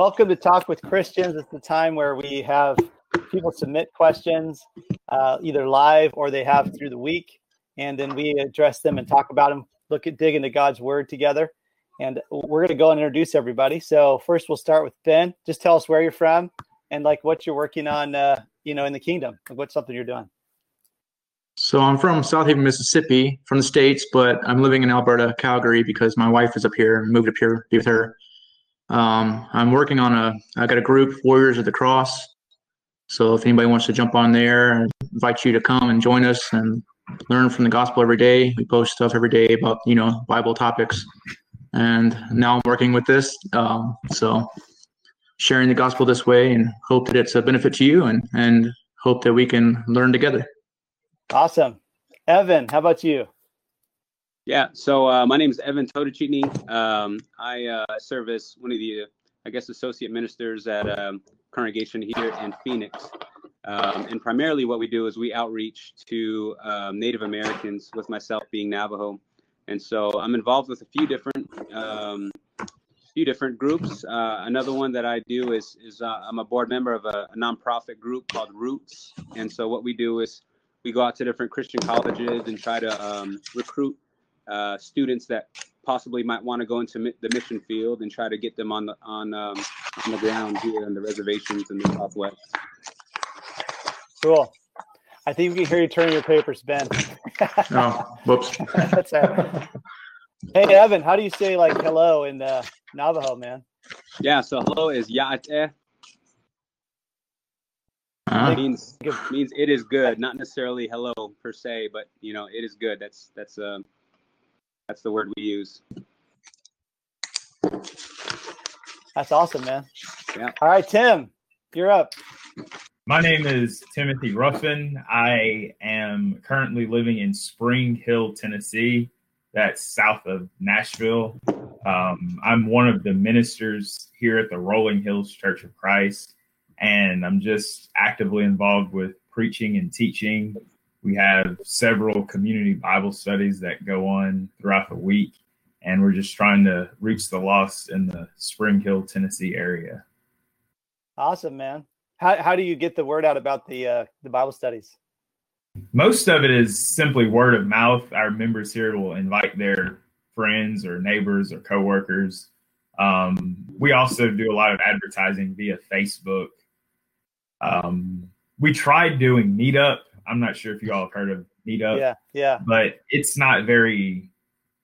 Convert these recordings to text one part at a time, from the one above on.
welcome to Talk with Christians. It's the time where we have people submit questions, uh, either live or they have through the week, and then we address them and talk about them. Look at dig into God's Word together, and we're going to go and introduce everybody. So first, we'll start with Ben. Just tell us where you're from and like what you're working on, uh, you know, in the kingdom. Like what's something you're doing? So I'm from Southaven, Mississippi, from the states, but I'm living in Alberta, Calgary, because my wife is up here. Moved up here to be with her. Um, I'm working on a. I got a group, Warriors of the Cross. So if anybody wants to jump on there, I invite you to come and join us and learn from the gospel every day. We post stuff every day about you know Bible topics, and now I'm working with this. Um, so sharing the gospel this way, and hope that it's a benefit to you, and and hope that we can learn together. Awesome, Evan. How about you? Yeah, so uh, my name is Evan Totachitni. Um, I uh, serve as one of the, I guess, associate ministers at a um, congregation here in Phoenix. Um, and primarily what we do is we outreach to um, Native Americans, with myself being Navajo. And so I'm involved with a few different um, few different groups. Uh, another one that I do is is uh, I'm a board member of a, a, nonprofit group called Roots. And so what we do is we go out to different Christian colleges and try to um, recruit uh, students that possibly might want to go into mi- the mission field and try to get them on the on um, on the ground here in the reservations in the Southwest. Cool. I think we can hear you turning your papers, Ben. oh, whoops. That's it. Hey, Evan, how do you say like hello in uh, Navajo, man? Yeah, so hello is yaate. Uh-huh. It means means it is good, not necessarily hello per se, but you know it is good. That's that's um that's the word we use. That's awesome, man. Yeah. All right, Tim, you're up. My name is Timothy Ruffin. I am currently living in Spring Hill, Tennessee. That's south of Nashville. Um, I'm one of the ministers here at the Rolling Hills Church of Christ, and I'm just actively involved with preaching and teaching we have several community Bible studies that go on throughout the week, and we're just trying to reach the lost in the Spring Hill, Tennessee area. Awesome, man. How how do you get the word out about the uh, the Bible studies? Most of it is simply word of mouth. Our members here will invite their friends or neighbors or coworkers. Um, we also do a lot of advertising via Facebook. Um, we tried doing Meetup I'm not sure if you all have heard of Meetup. Yeah, yeah. But it's not very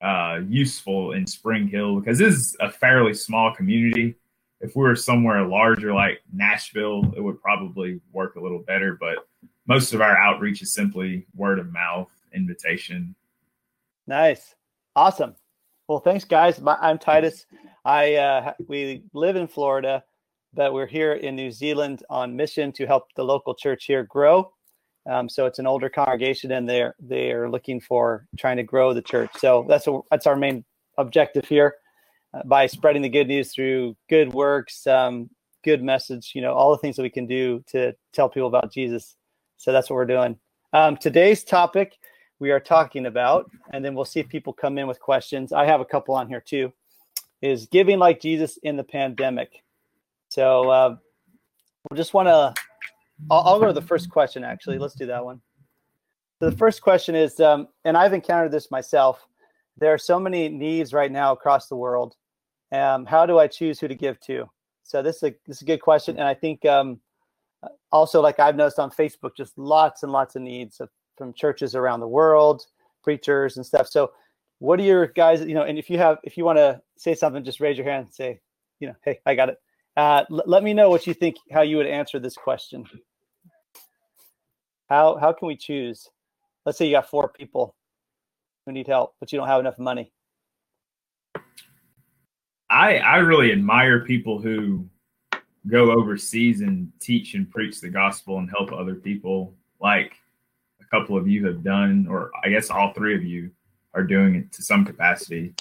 uh, useful in Spring Hill because this is a fairly small community. If we were somewhere larger like Nashville, it would probably work a little better. But most of our outreach is simply word of mouth, invitation. Nice, awesome. Well, thanks, guys. I'm Titus. I uh, we live in Florida, but we're here in New Zealand on mission to help the local church here grow um, so it's an older congregation, and they're they're looking for trying to grow the church. So that's a, that's our main objective here uh, by spreading the good news through good works, um, good message. You know, all the things that we can do to tell people about Jesus. So that's what we're doing. Um, today's topic we are talking about, and then we'll see if people come in with questions. I have a couple on here too. Is giving like Jesus in the pandemic. So uh, we just want to I'll, I'll, go to the first question. Actually, let's do that one. So the first question is, um, and I've encountered this myself. There are so many needs right now across the world. Um, how do I choose who to give to? So this is a this is a good question, and I think um, also like I've noticed on Facebook, just lots and lots of needs of, from churches around the world, preachers and stuff. So what are your guys? You know, and if you have if you want to say something, just raise your hand and say, you know, hey, I got it. Uh, l- let me know what you think, how you would answer this question. How how can we choose? Let's say you got four people who need help, but you don't have enough money. I I really admire people who go overseas and teach and preach the gospel and help other people, like a couple of you have done, or I guess all three of you are doing it to some capacity.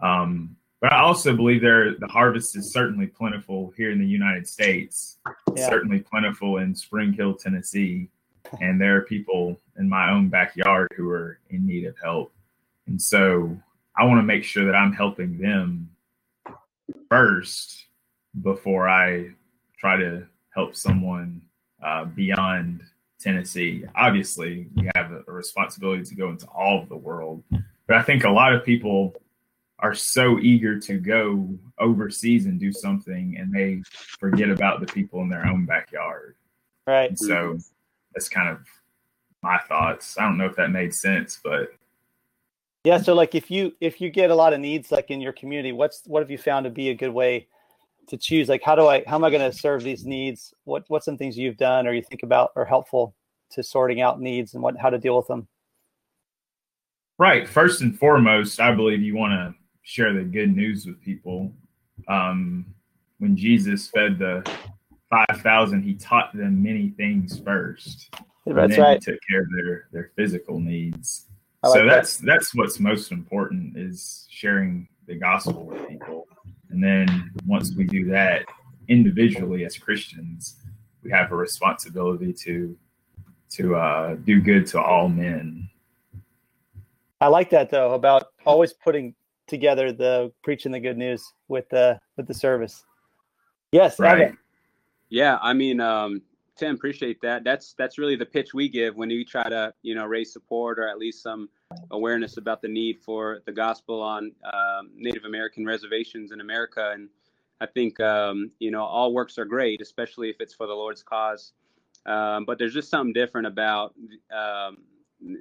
Um, but I also believe there the harvest is certainly plentiful here in the United States. Yeah. Certainly plentiful in Spring Hill, Tennessee, and there are people in my own backyard who are in need of help. And so I want to make sure that I'm helping them first before I try to help someone uh, beyond Tennessee. Obviously, we have a, a responsibility to go into all of the world, but I think a lot of people are so eager to go overseas and do something and they forget about the people in their own backyard. Right. And so that's kind of my thoughts. I don't know if that made sense, but yeah. So like if you if you get a lot of needs like in your community, what's what have you found to be a good way to choose? Like how do I how am I going to serve these needs? What what's some things you've done or you think about are helpful to sorting out needs and what how to deal with them? Right. First and foremost, I believe you want to share the good news with people. Um, when Jesus fed the 5,000, he taught them many things first. That's right. took care of their, their physical needs. Like so that's that. that's what's most important is sharing the gospel with people. And then once we do that individually as Christians, we have a responsibility to to uh, do good to all men. I like that though about always putting together the preaching the good news with the with the service. Yes, right. Yeah, I mean, um, Tim, appreciate that. That's that's really the pitch we give when we try to you know raise support or at least some awareness about the need for the gospel on um, Native American reservations in America. And I think um, you know all works are great, especially if it's for the Lord's cause. Um, but there's just something different about um,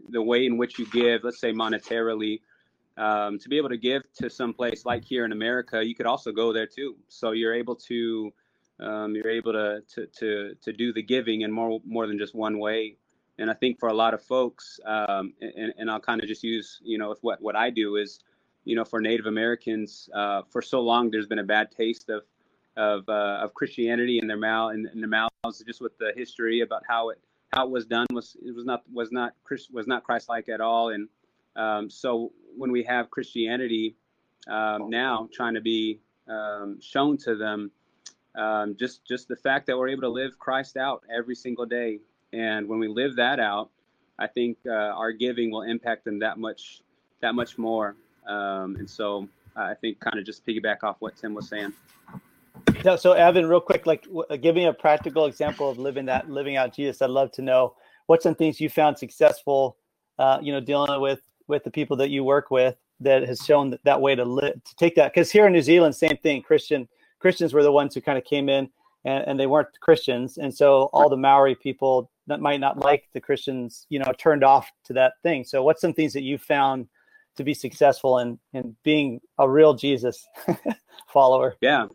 the way in which you give, let's say monetarily, um, to be able to give to some place like here in America, you could also go there too. So you're able to um, you're able to, to to to do the giving in more more than just one way. And I think for a lot of folks, um, and, and I'll kind of just use you know what what I do is, you know, for Native Americans, uh, for so long there's been a bad taste of of uh, of Christianity in their mouth in, in their mouths, just with the history about how it how it was done was it was not was not Chris was not Christ-like at all, and um, so when we have Christianity um, now trying to be um, shown to them, um, just just the fact that we're able to live Christ out every single day, and when we live that out, I think uh, our giving will impact them that much that much more. Um, and so I think kind of just piggyback off what Tim was saying. So, so Evan, real quick, like w- give me a practical example of living that, living out Jesus. I'd love to know what some things you found successful, uh, you know, dealing with with the people that you work with that has shown that, that way to live to take that because here in New Zealand, same thing. Christian Christians were the ones who kind of came in and, and they weren't Christians, and so all the Maori people that might not like the Christians, you know, turned off to that thing. So, what's some things that you found to be successful in in being a real Jesus follower? Yeah,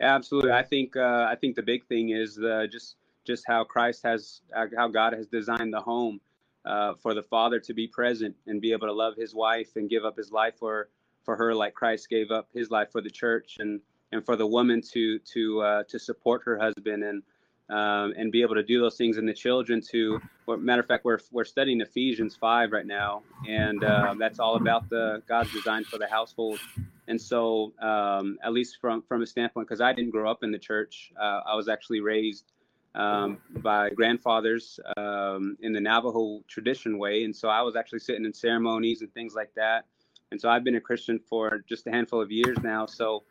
absolutely. I think uh, I think the big thing is uh, just just how Christ has how God has designed the home uh, for the father to be present and be able to love his wife and give up his life for for her like Christ gave up his life for the church and and for the woman to to uh, to support her husband and um, and be able to do those things and the children to matter of fact we're we're studying Ephesians 5 right now and uh, that's all about the God's design for the household and so um, at least from from a standpoint because I didn't grow up in the church uh, I was actually raised um, by grandfathers um, in the Navajo tradition way. And so I was actually sitting in ceremonies and things like that. And so I've been a Christian for just a handful of years now. So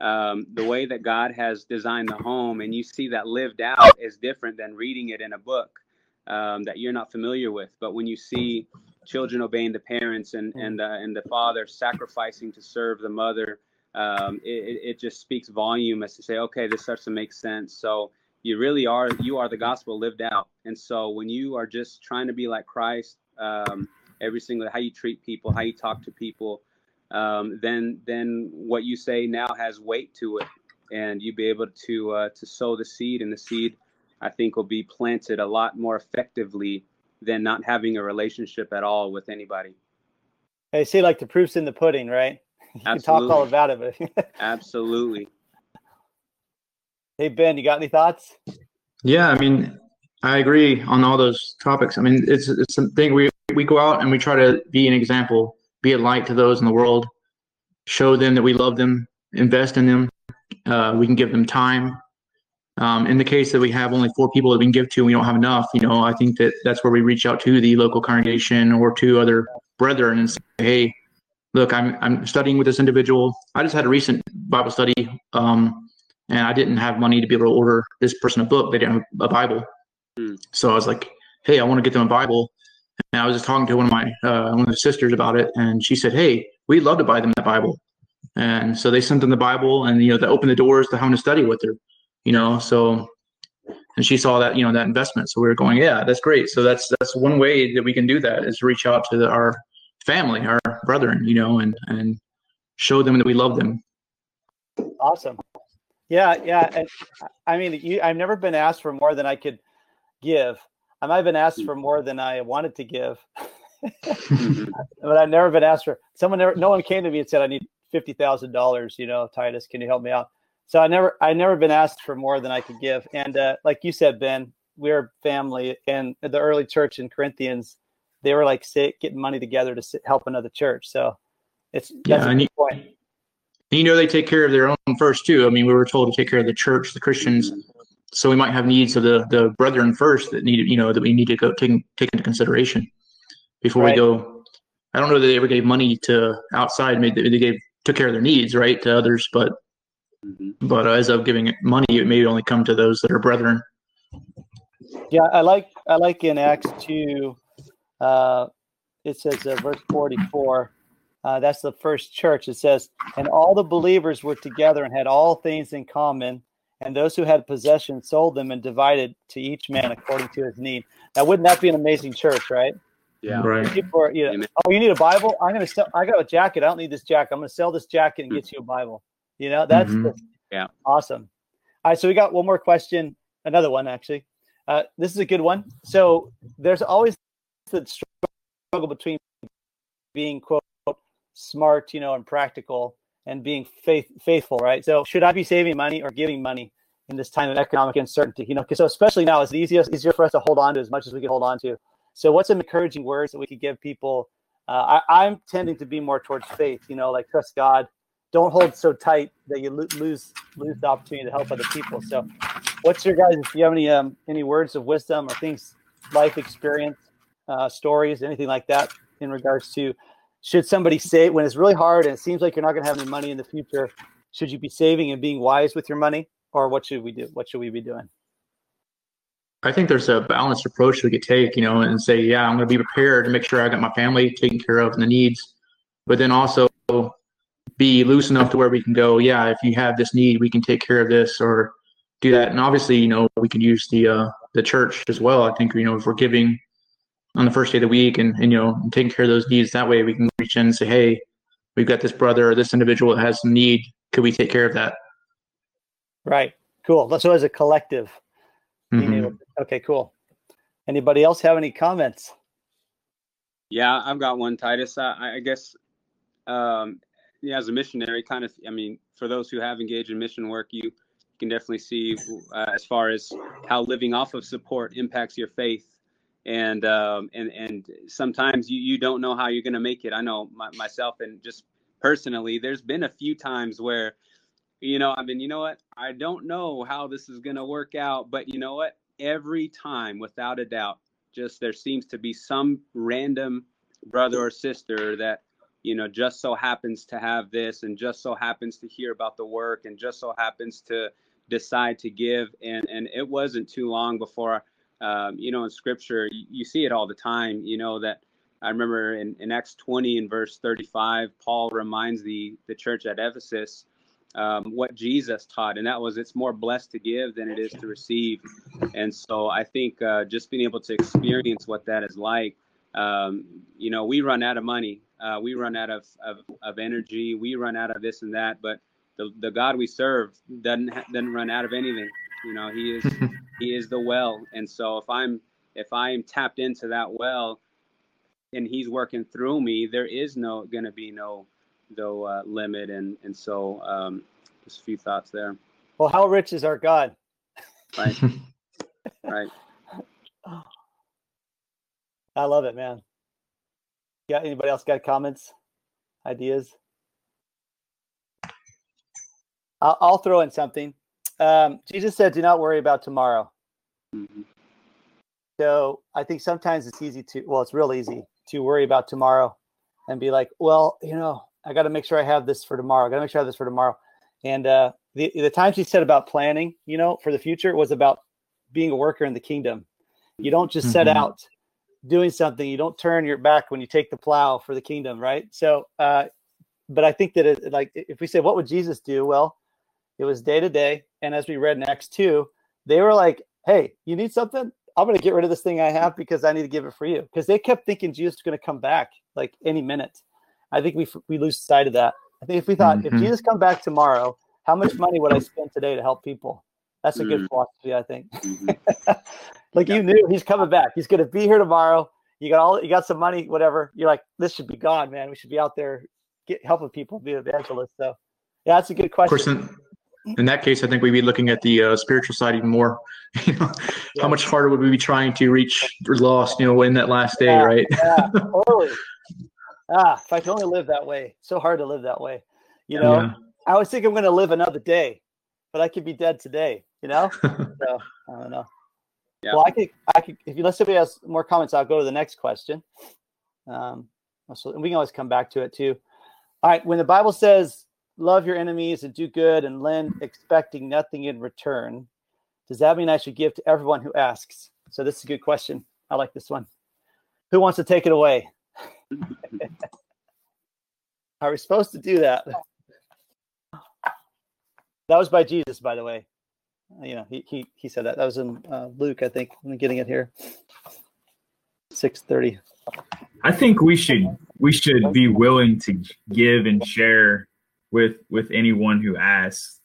um, the way that God has designed the home and you see that lived out is different than reading it in a book um, that you're not familiar with. But when you see children obeying the parents and and uh, and the father sacrificing to serve the mother, um, it, it just speaks volume as to say, okay, this starts to make sense. So you really are you are the gospel lived out and so when you are just trying to be like christ um, every single how you treat people how you talk to people um, then then what you say now has weight to it and you be able to uh, to sow the seed and the seed i think will be planted a lot more effectively than not having a relationship at all with anybody I see like the proof's in the pudding right you Absolutely. can talk all about it but Absolutely. Hey Ben, you got any thoughts? Yeah, I mean, I agree on all those topics. I mean, it's it's something we we go out and we try to be an example, be a light to those in the world, show them that we love them, invest in them. Uh, we can give them time. Um, in the case that we have only four people that we can give to, and we don't have enough. You know, I think that that's where we reach out to the local congregation or to other brethren and say, "Hey, look, I'm I'm studying with this individual. I just had a recent Bible study um, and I didn't have money to be able to order this person a book. They didn't have a Bible, Mm. so I was like, "Hey, I want to get them a Bible." And I was just talking to one of my uh, one of the sisters about it, and she said, "Hey, we'd love to buy them that Bible." And so they sent them the Bible, and you know, they opened the doors to having to study with her. You know, so and she saw that you know that investment. So we were going, "Yeah, that's great." So that's that's one way that we can do that is reach out to the, our family, our brethren, you know, and and show them that we love them. Awesome. Yeah, yeah. And I mean, you, I've never been asked for more than I could give. I might have been asked for more than I wanted to give, Mhm. but I've never been asked for. Someone never, no one came to me and said, "I need fifty thousand dollars." You know, Titus, can you help me out? So I never, I never been asked for more than I could give. And uh, like you said, Ben, we're family, and the early church in Corinthians, they were like say, getting money together to s- help another church. So it's that's Yeah, a you- point. You know they take care of their own first too. I mean, we were told to take care of the church, the Christians. So we might have needs of the the brethren first that need you know that we need to go take take into consideration before Right. we go. I don't know that they ever gave money to outside. Maybe they gave took care of their needs right to others, but Mhm. but as of giving money, it may only come to those that are brethren. Yeah, I like I like in Acts two, uh, it says uh, verse forty four. Uh, that's the first church. It says, and all the believers were together and had all things in common, and those who had possession sold them and divided to each man according to his need. Now, wouldn't that be an amazing church, right? Yeah. Right. People are, you know, oh, you need a Bible? I'm going to sell. I got a jacket. I don't need this jacket. I'm going to sell this jacket and get you a Bible. You know, that's Mhm. just Yeah. awesome. All right, so we got one more question. Another one actually. Uh, this is a good one. So there's always the struggle between being quote smart, you know, and practical, and being faith faithful, right? So should I be saving money or giving money in this time of economic uncertainty? You know, because so especially now, it's easier easier for us to hold on to as much as we can hold on to. So what's some encouraging words that we could give people? Uh, I, I'm tending to be more towards faith. You know, like trust God. Don't hold so tight that you lo- lose lose the opportunity to help other people. So, what's your guys? If you have any um, any words of wisdom or things, life experience, uh, stories, anything like that in regards to should somebody say when it's really hard and it seems like you're not going to have any money in the future? Should you be saving and being wise with your money, or what should we do? What should we be doing? I think there's a balanced approach we could take, you know, and say, yeah, I'm going to be prepared to make sure I got my family taken care of and the needs, but then also be loose enough to where we can go, yeah, if you have this need, we can take care of this or do that. And obviously, you know, we can use the uh, the church as well. I think, you know, if we're giving on the first day of the week and, and you know, taking care of those needs that way, we can reach in and say, hey, we've got this brother or this individual that has some need. Could we take care of that? Right. Cool. So as a collective, being Mhm. able to- okay, cool. Anybody else have any comments? Yeah, I've got one, Titus. I, I guess, um, yeah, as a missionary, kind of, I mean, for those who have engaged in mission work, you can definitely see uh, as far as how living off of support impacts your faith. And um, and and sometimes you, you don't know how you're gonna make it. I know my, myself and just personally, there's been a few times where, you know, I've been, you know what, I don't know how this is gonna work out, but you know what, every time, without a doubt, just there seems to be some random brother or sister that you know just so happens to have this and just so happens to hear about the work and just so happens to decide to give. And and it wasn't too long before um, you know in scripture you, you see it all the time you know that i remember in, in acts 20 and verse 35 paul reminds the the church at ephesus um, what jesus taught and that was it's more blessed to give than it is to receive and so I think uh, just being able to experience what that is like, um, you know, we run out of money, uh, we run out of, of, of energy, we run out of this and that, but the, the God we serve doesn't doesn't run out of anything. You know, He is He is the well, and so if I'm if I'm tapped into that well, and He's working through me, there is no going to be no no uh, limit, and and so um, just a few thoughts there. Well, how rich is our God? Right, right. I love it, man. Yeah. Anybody else got comments, ideas? I'll, I'll throw in something. Um, Jesus said, "Do not worry about tomorrow." Mhm. So I think sometimes it's easy to, well, it's real easy to worry about tomorrow and be like, well, you know, I got to make sure I have this for tomorrow. I got to make sure I have this for tomorrow. And uh, the the times he said about planning, you know, for the future was about being a worker in the kingdom. You don't just set Mhm. out doing something. You don't turn your back when you take the plow for the kingdom, right? So, uh, but I think that it, like if we say what would Jesus do, well, it was day to day, and as we read in Acts two, they were like, "Hey, you need something? I'm going to get rid of this thing I have because I need to give it for you." Because they kept thinking Jesus was going to come back like any minute. I think we we lose sight of that. I think if we thought if Mhm. Jesus come back tomorrow, how much money would I spend today to help people? That's a good Mm. philosophy, I think. Mhm. like you knew he's coming back. He's going to be here tomorrow. You got all you got some money, whatever. You're like, this should be gone, man. We should be out there get helping people, be evangelists. So, yeah, that's a good Of course, question. In, in that case, I think we'd be looking at the uh, spiritual side even more. You know, Yeah. how much harder would we be trying to reach lost? You know, in that last day, Yeah. right? yeah, totally. Ah, if I could only live that way. So hard to live that way. You know, Yeah. I always think I'm going to live another day, but I could be dead today. You know, so I don't know. Yeah. Well, I could, I could. If you unless somebody has more comments, I'll go to the next question. Um, so and we can always come back to it too. All right, when the Bible says love your enemies and do good and lend, expecting nothing in return, does that mean I should give to everyone who asks? So this is a good question. I like this one. Who wants to take it away? Are we supposed to do that? That was by Jesus, by the way. You know, he he, he said that. That was in uh, Luke, I think. I'm getting it here. Six thirty. I think we should we should be willing to give and share with with anyone who asks,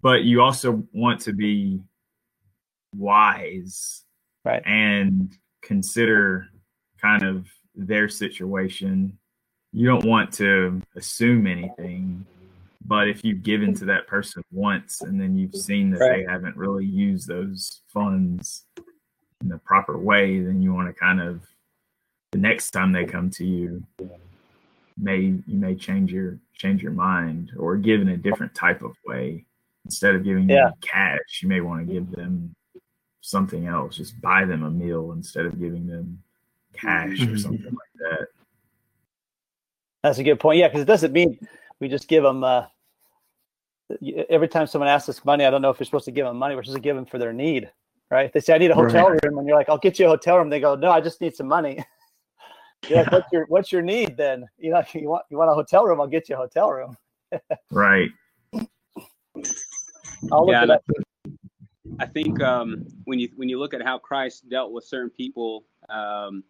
but you also want to be wise, Right. And consider kind of their situation. You don't want to assume anything, but if you've given to that person once and then you've seen that Right. they haven't really used those funds in the proper way, then you want to kind of the next time they come to you may you may change your change your mind or give in a different type of way instead of giving Yeah. them cash you may want to give them something else just buy them a meal instead of giving them cash or Mhm. something like that That's a good point. Yeah, because it doesn't mean we just give them. Uh, every time someone asks us money, I don't know if you're supposed to give them money. We're supposed to give them for their need, right? They say I need a hotel room, and you're like, I'll get you a hotel room. They go, No, I just need some money. you're what's your what's your need then? You know, you want you want a hotel room? I'll get you a hotel room. right I'll look Yeah, it. I think um, when you when you look at how Christ dealt with certain people, um,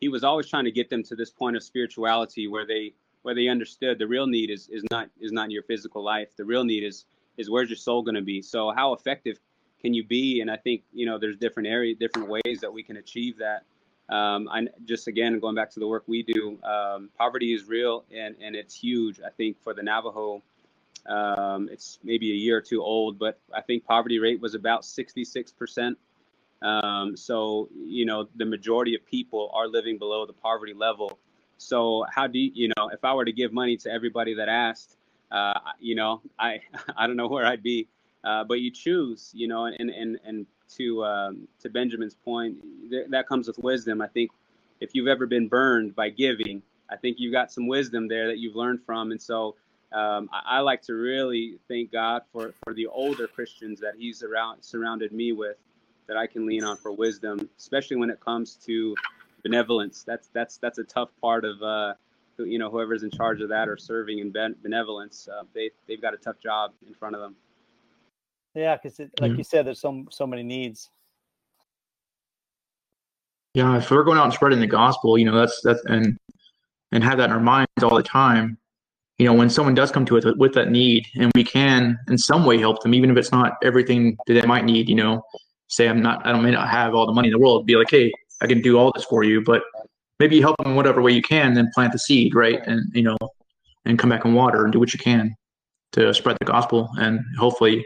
he was always trying to get them to this point of spirituality where they where they understood the real need is is not is not in your physical life. The real need is is where's your soul going to be. So how effective can you be? And I think you know there's different area, different ways that we can achieve that. Um, I just again going back to the work we do, um, poverty is real and and it's huge. I think for the Navajo um, it's maybe a year or two old, but I think poverty rate was about 66%. Um, so, you know, the majority of people are living below the poverty level. So, how do you, you know, if I were to give money to everybody that asked, uh, you know, I, I don't know where I'd be, uh, but you choose, you know, and, and, and to, um, to Benjamin's point, th- that comes with wisdom. I think if you've ever been burned by giving, I think you've got some wisdom there that you've learned from. And so, um, I, I like to really thank God for, for the older Christians that He's around surrounded me with, that I can lean on for wisdom, especially when it comes to benevolence. That's that's that's a tough part of uh, you know whoever's in charge of that or serving in ben- benevolence. Uh, they they've got a tough job in front of them. Yeah, because like Yeah. you said, there's so so many needs. Yeah, if we're going out and spreading the gospel, you know, that's that's and and have that in our minds all the time. You know, when someone does come to us with, that need, and we can in some way help them, even if it's not everything that they might need. You know, say I'm not, I don't may not have all the money in the world. Be like, hey, I can do all this for you, but maybe you help them in whatever way you can. Then plant the seed, right? And you know, and come back and water and do what you can to spread the gospel, and hopefully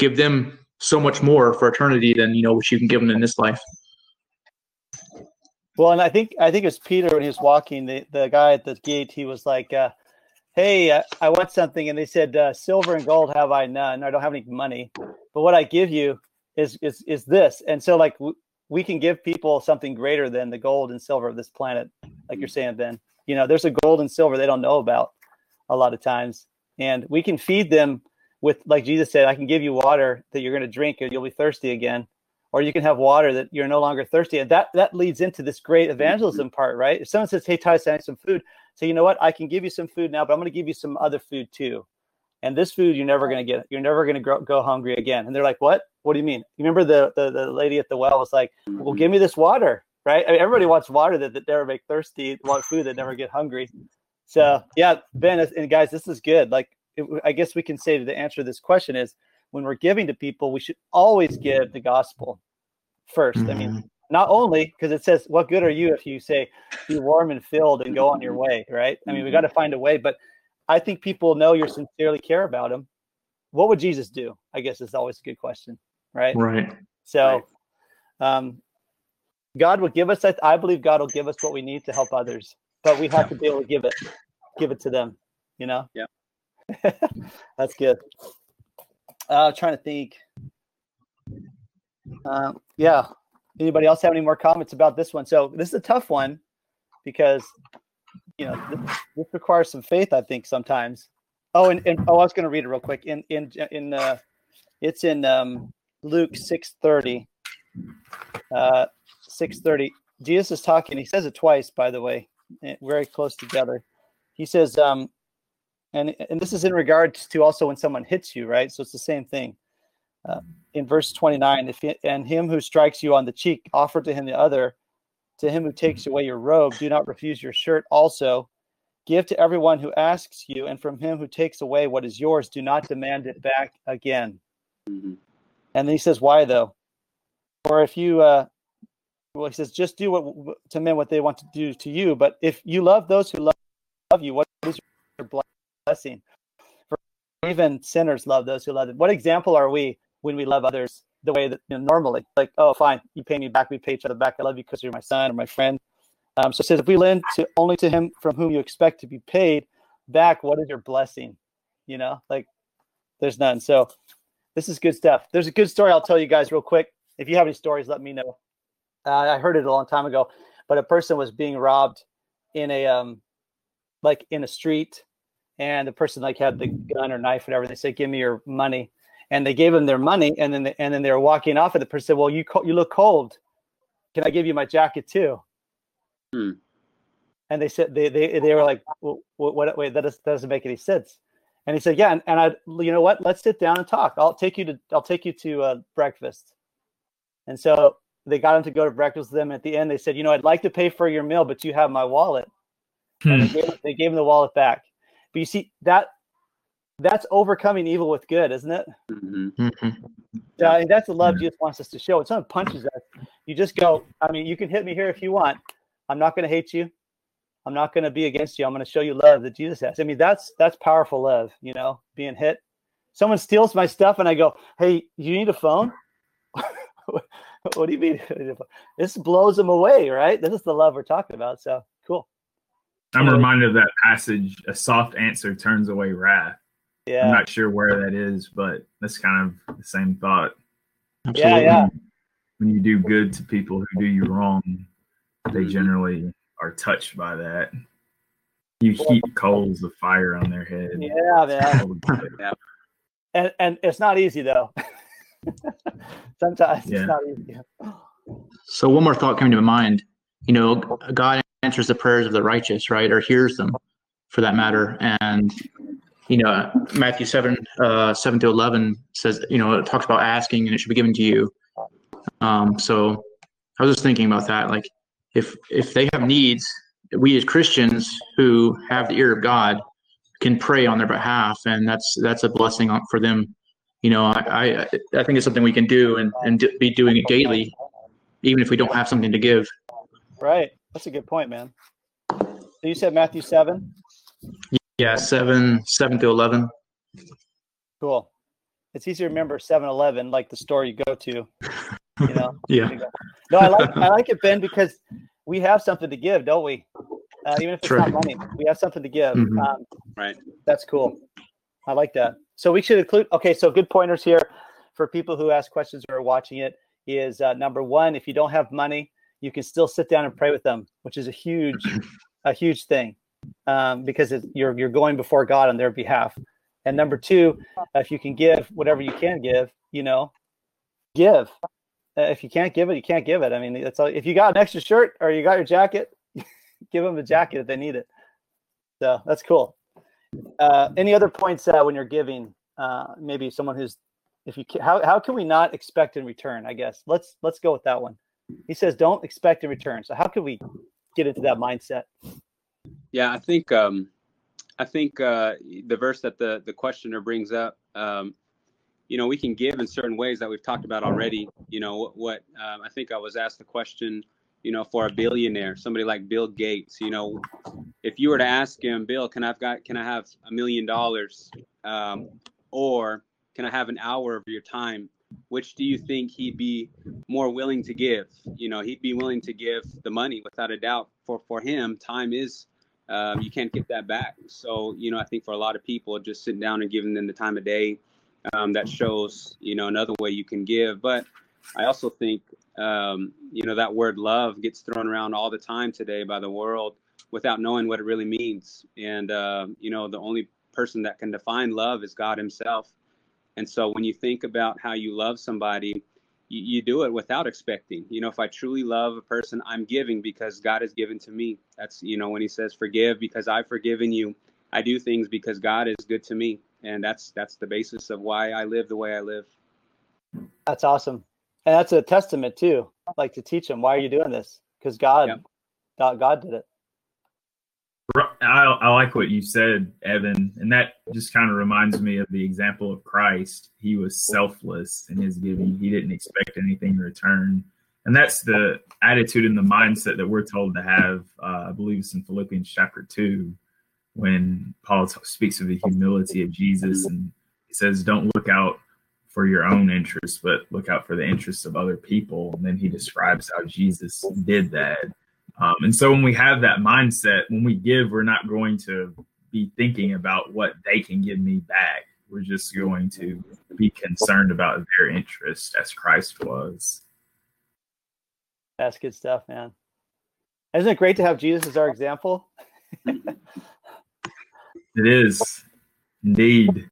give them so much more for eternity than you know what you can give them in this life. Well, and I think I think it was Peter when he was walking. The the guy at the gate, he was like, uh, "Hey, uh, I want something," and they said, uh, "Silver and gold have I none. I don't have any money, but what I give you is is is this." And so, like, w- we can give people something greater than the gold and silver of this planet, like you're saying, Ben. You know, there's a gold and silver they don't know about a lot of times, and we can feed them with like Jesus said, I can give you water that you're going to drink and you'll be thirsty again, or you can have water that you're no longer thirsty. And that that leads into this great evangelism part, right? If someone says, "Hey, Ty, I need some food," say, "You know what? I can give you some food now, but I'm going to give you some other food too." And this food you're never going to get. You're never going to go hungry again. And they're like, "What? What do you mean?" You remember the, the the lady at the well was like, "Well, give me this water." Right? I mean, everybody wants water that, that never make thirsty, want food that never get hungry. So yeah, Ben and guys, this is good. Like I guess we can say to the answer to this question is when we're giving to people, we should always give the gospel 1st mm-hmm. I mean, mm-hmm. not only because it says, "What good are you if you say be warm and filled and go on your way?" Right? I mean, we got to find a way. But I think people know you sincerely care about them. What would Jesus do? I guess is always a good question, right? Right. So, um, God will give us. I believe God will give us what we need to help others, but we have to be able to give it, give it to them. You know. Yeah. That's good. Uh, trying to think. Uh, yeah. Anybody else have any more comments about this one? So this is a tough one because you know this, this requires some faith. I think sometimes. Oh, and, and oh, I was going to read it real quick. In in in uh, it's in um, Luke six thirty. Uh, six thirty. Jesus is talking. He says it twice, by the way, eh, very close together. He says, um, and and this is in regards to also when someone hits you, right? So it's the same thing. Uh, in verse 29, if he, and him who strikes you on the cheek, offer to him the other. To him who takes away your robe, do not refuse your shirt. Also, give to everyone who asks you, and from him who takes away what is yours, do not demand it back again. Mm-hmm. And then he says, why though? Or if you, uh, well, he says, just do what to men what they want to do to you. But if you love those who love, you, what is your blessing. For even sinners love those who love them. What example are we when we love others the way that you know, normally? Like, oh, fine, you pay me back, we pay each other back. I love you because you're my son or my friend. Um, so it says, if we lend to only to him from whom you expect to be paid back, what is your blessing? You know, like there's none. So this is good stuff. There's a good story I'll tell you guys real quick. If you have any stories, let me know. Uh, I heard it a long time ago, but a person was being robbed in a um, like in a street and the person like had the gun or knife, whatever. They said, "Give me your money," and they gave him their money, and then they, and then they were walking off, and the person said, "Well, you you look cold. Can I give you my jacket too?" Hmm. And they said they they they were like, well, "What? Wait, that, does, that doesn't make any sense." And he said, "Yeah, and, and I, you know what? Let's sit down and talk. I'll take you to I'll take you to uh, breakfast." And so they got him to go to breakfast with them. At the end, they said, "You know, I'd like to pay for your meal, but you have my wallet." Hmm. And they gave, they gave him the wallet back. But you see that that's overcoming evil with good, isn't it? Mm-hmm. mm-hmm. Yeah, and that's the love Jesus wants us to show. When someone punches us, you just go. I mean, you can hit me here if you want. I'm not going to hate you. I'm not going to be against you. I'm going to show you love that Jesus has. I mean, that's that's powerful love. You know, being hit. Someone steals my stuff, and I go, "Hey, you need a phone." what do you mean? this blows them away, right? This is the love we're talking about. So cool. I'm reminded of that passage. A soft answer turns away wrath. Yeah. I'm not sure where that is, but that's kind of the same thought. Absolutely. Yeah, yeah. When you do good to people who do you wrong, they mm-hmm. generally are touched by that. You heap coals of fire on their head. Yeah, man. yeah. And and it's not easy though. Sometimes yeah. it's not easy. So one more thought came to my mind. You know, God answers the prayers of the righteous, right? Or hears them for that matter. And, you know, Matthew 7, uh, 7 to 11 says, you know, it talks about asking and it should be given to you. Um, so I was just thinking about that. Like, if if they have needs, we as Christians who have the ear of God can pray on their behalf, and that's that's a blessing for them. You know, I I, I think it's something we can do and and be doing it daily, even if we don't have something to give. Right. That's a good point, man. So you said Matthew 7? Yeah, 7, 7 to 11. Cool. It's easy to remember 7 Eleven, like the store you go to. You know? yeah. No, I like I like it, Ben, because we have something to give, don't we? Uh, even if it's True. not money, we have something to give. Mm-hmm. Um, right. That's cool. I like that. So we should include. Okay, so good pointers here for people who ask questions or are watching it is uh, number one, if you don't have money, you can still sit down and pray with them, which is a huge, a huge thing, um, because it, you're you're going before God on their behalf. And number two, if you can give whatever you can give, you know, give. Uh, if you can't give it, you can't give it. I mean, that's all. If you got an extra shirt or you got your jacket, give them a jacket if they need it. So that's cool. Uh, any other points uh, when you're giving? Uh, maybe someone who's, if you can, how how can we not expect in return? I guess let's let's go with that one. He says, don't expect a return. So how can we get into that mindset? Yeah, I think um, I think uh, the verse that the the questioner brings up, um, you know, we can give in certain ways that we've talked about already. You know, what, what um, I think I was asked the question, you know, for a billionaire, somebody like Bill Gates. You know, if you were to ask him, Bill, can I've got can I have a million dollars, um, or can I have an hour of your time? Which do you think he'd be more willing to give? You know, he'd be willing to give the money without a doubt. For for him, time is um, you can't get that back. So, you know, I think for a lot of people, just sitting down and giving them the time of day, um, that shows, you know, another way you can give. But I also think, um, you know, that word love gets thrown around all the time today by the world without knowing what it really means. And, uh, you know, the only person that can define love is God Himself. And so when you think about how you love somebody, you, you do it without expecting. You know, if I truly love a person, I'm giving because God has given to me. That's, you know, when he says forgive because I've forgiven you, I do things because God is good to me. And that's that's the basis of why I live the way I live. That's awesome. And that's a testament too. Like to teach them, why are you doing this? Because God, yep. God, God did it. I, I like what you said, Evan, and that just kind of reminds me of the example of Christ. He was selfless in his giving; he didn't expect anything in return, and that's the attitude and the mindset that we're told to have. Uh, I believe it's in Philippians chapter two, when Paul t- speaks of the humility of Jesus, and he says, "Don't look out for your own interests, but look out for the interests of other people." And then he describes how Jesus did that um, and so when we have that mindset, when we give, we're not going to be thinking about what they can give me back. We're just going to be concerned about their interest as Christ was. That's good stuff, man. Isn't it great to have Jesus as our example? it is indeed.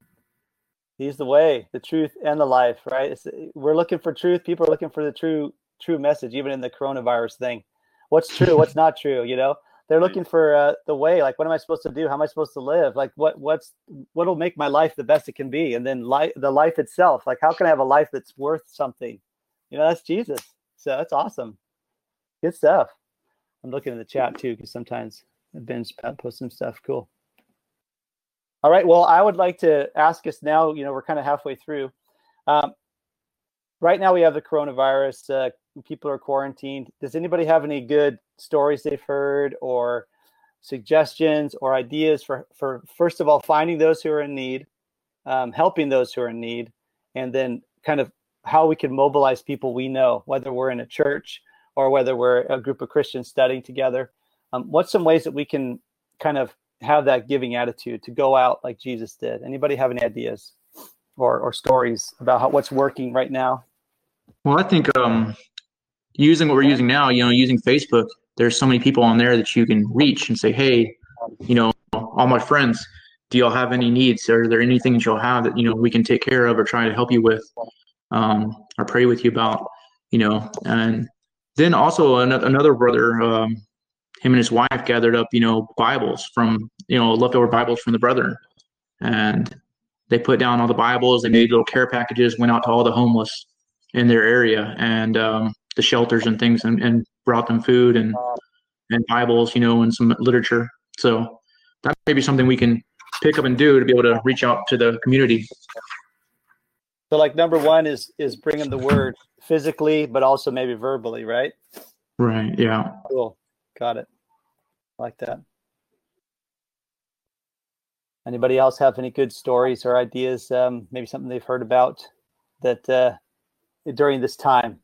He's the way, the truth, and the life, right? It's, we're looking for truth. People are looking for the true, true message, even in the coronavirus thing what's true, what's not true. You know, they're looking for uh, the way. Like, what am I supposed to do? How am I supposed to live? Like, what what's what'll make my life the best it can be? And then life, the life itself. Like, how can I have a life that's worth something? You know, that's Jesus. So that's awesome. Good stuff. I'm looking in the chat too because sometimes Ben's post some stuff. Cool. All right. Well, I would like to ask us now. You know, we're kind of halfway through. Um, right now, we have the coronavirus. Uh, people are quarantined. Does anybody have any good stories they've heard or suggestions or ideas for, for first of all, finding those who are in need, um, helping those who are in need, and then kind of how we can mobilize people we know, whether we're in a church or whether we're a group of Christians studying together. Um, what's some ways that we can kind of have that giving attitude to go out like Jesus did? Anybody have any ideas or, or stories about how, what's working right now? Well, I think um, using what we're using now, you know, using Facebook, there's so many people on there that you can reach and say, hey, you know, all my friends, do y'all have any needs? Are there anything that y'all have that, you know, we can take care of or try to help you with um, or pray with you about, you know? And then also another brother, um, him and his wife gathered up, you know, Bibles from, you know, leftover Bibles from the brethren. And they put down all the Bibles, they made little care packages, went out to all the homeless in their area. And, um, the shelters and things and, and brought them food and and Bibles, you know, and some literature. So that may be something we can pick up and do to be able to reach out to the community. So like number one is is bringing the word physically, but also maybe verbally, right? Right. Yeah. Cool. Got it. Like that. Anybody else have any good stories or ideas? Um, maybe something they've heard about that uh, during this time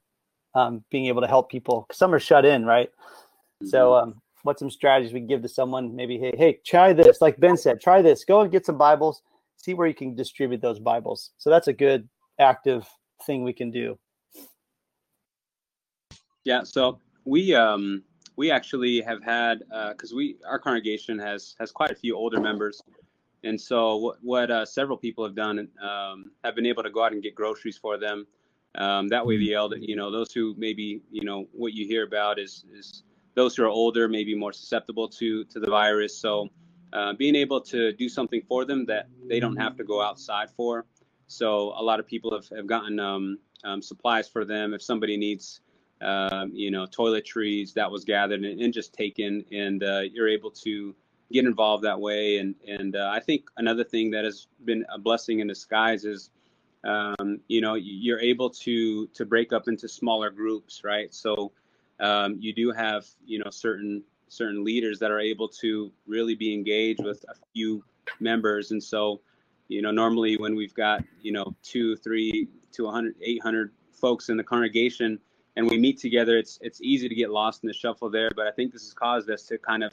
um, being able to help people. Some are shut in, right? Mm-hmm. So, um, what's some strategies we can give to someone? Maybe, hey, hey, try this. Like Ben said, try this. Go and get some Bibles. See where you can distribute those Bibles. So that's a good active thing we can do. Yeah. So we um, we actually have had because uh, we our congregation has has quite a few older members, And so what, what uh, several people have done um, have been able to go out and get groceries for them. Um, that way, the elder, you know, those who maybe, you know, what you hear about is is those who are older, maybe more susceptible to to the virus. So uh, being able to do something for them that they don't have to go outside for. So a lot of people have, have gotten um, um, supplies for them. If somebody needs, um, you know, toiletries, that was gathered and, and just taken, and uh, you're able to get involved that way. And and uh, I think another thing that has been a blessing in disguise is, um, you know, you're able to to break up into smaller groups, right? So um, you do have, you know, certain certain leaders that are able to really be engaged with a few members, and so you know normally when we've got you know two three to 100 800 folks in the congregation and we meet together it's it's easy to get lost in the shuffle there but i think this has caused us to kind of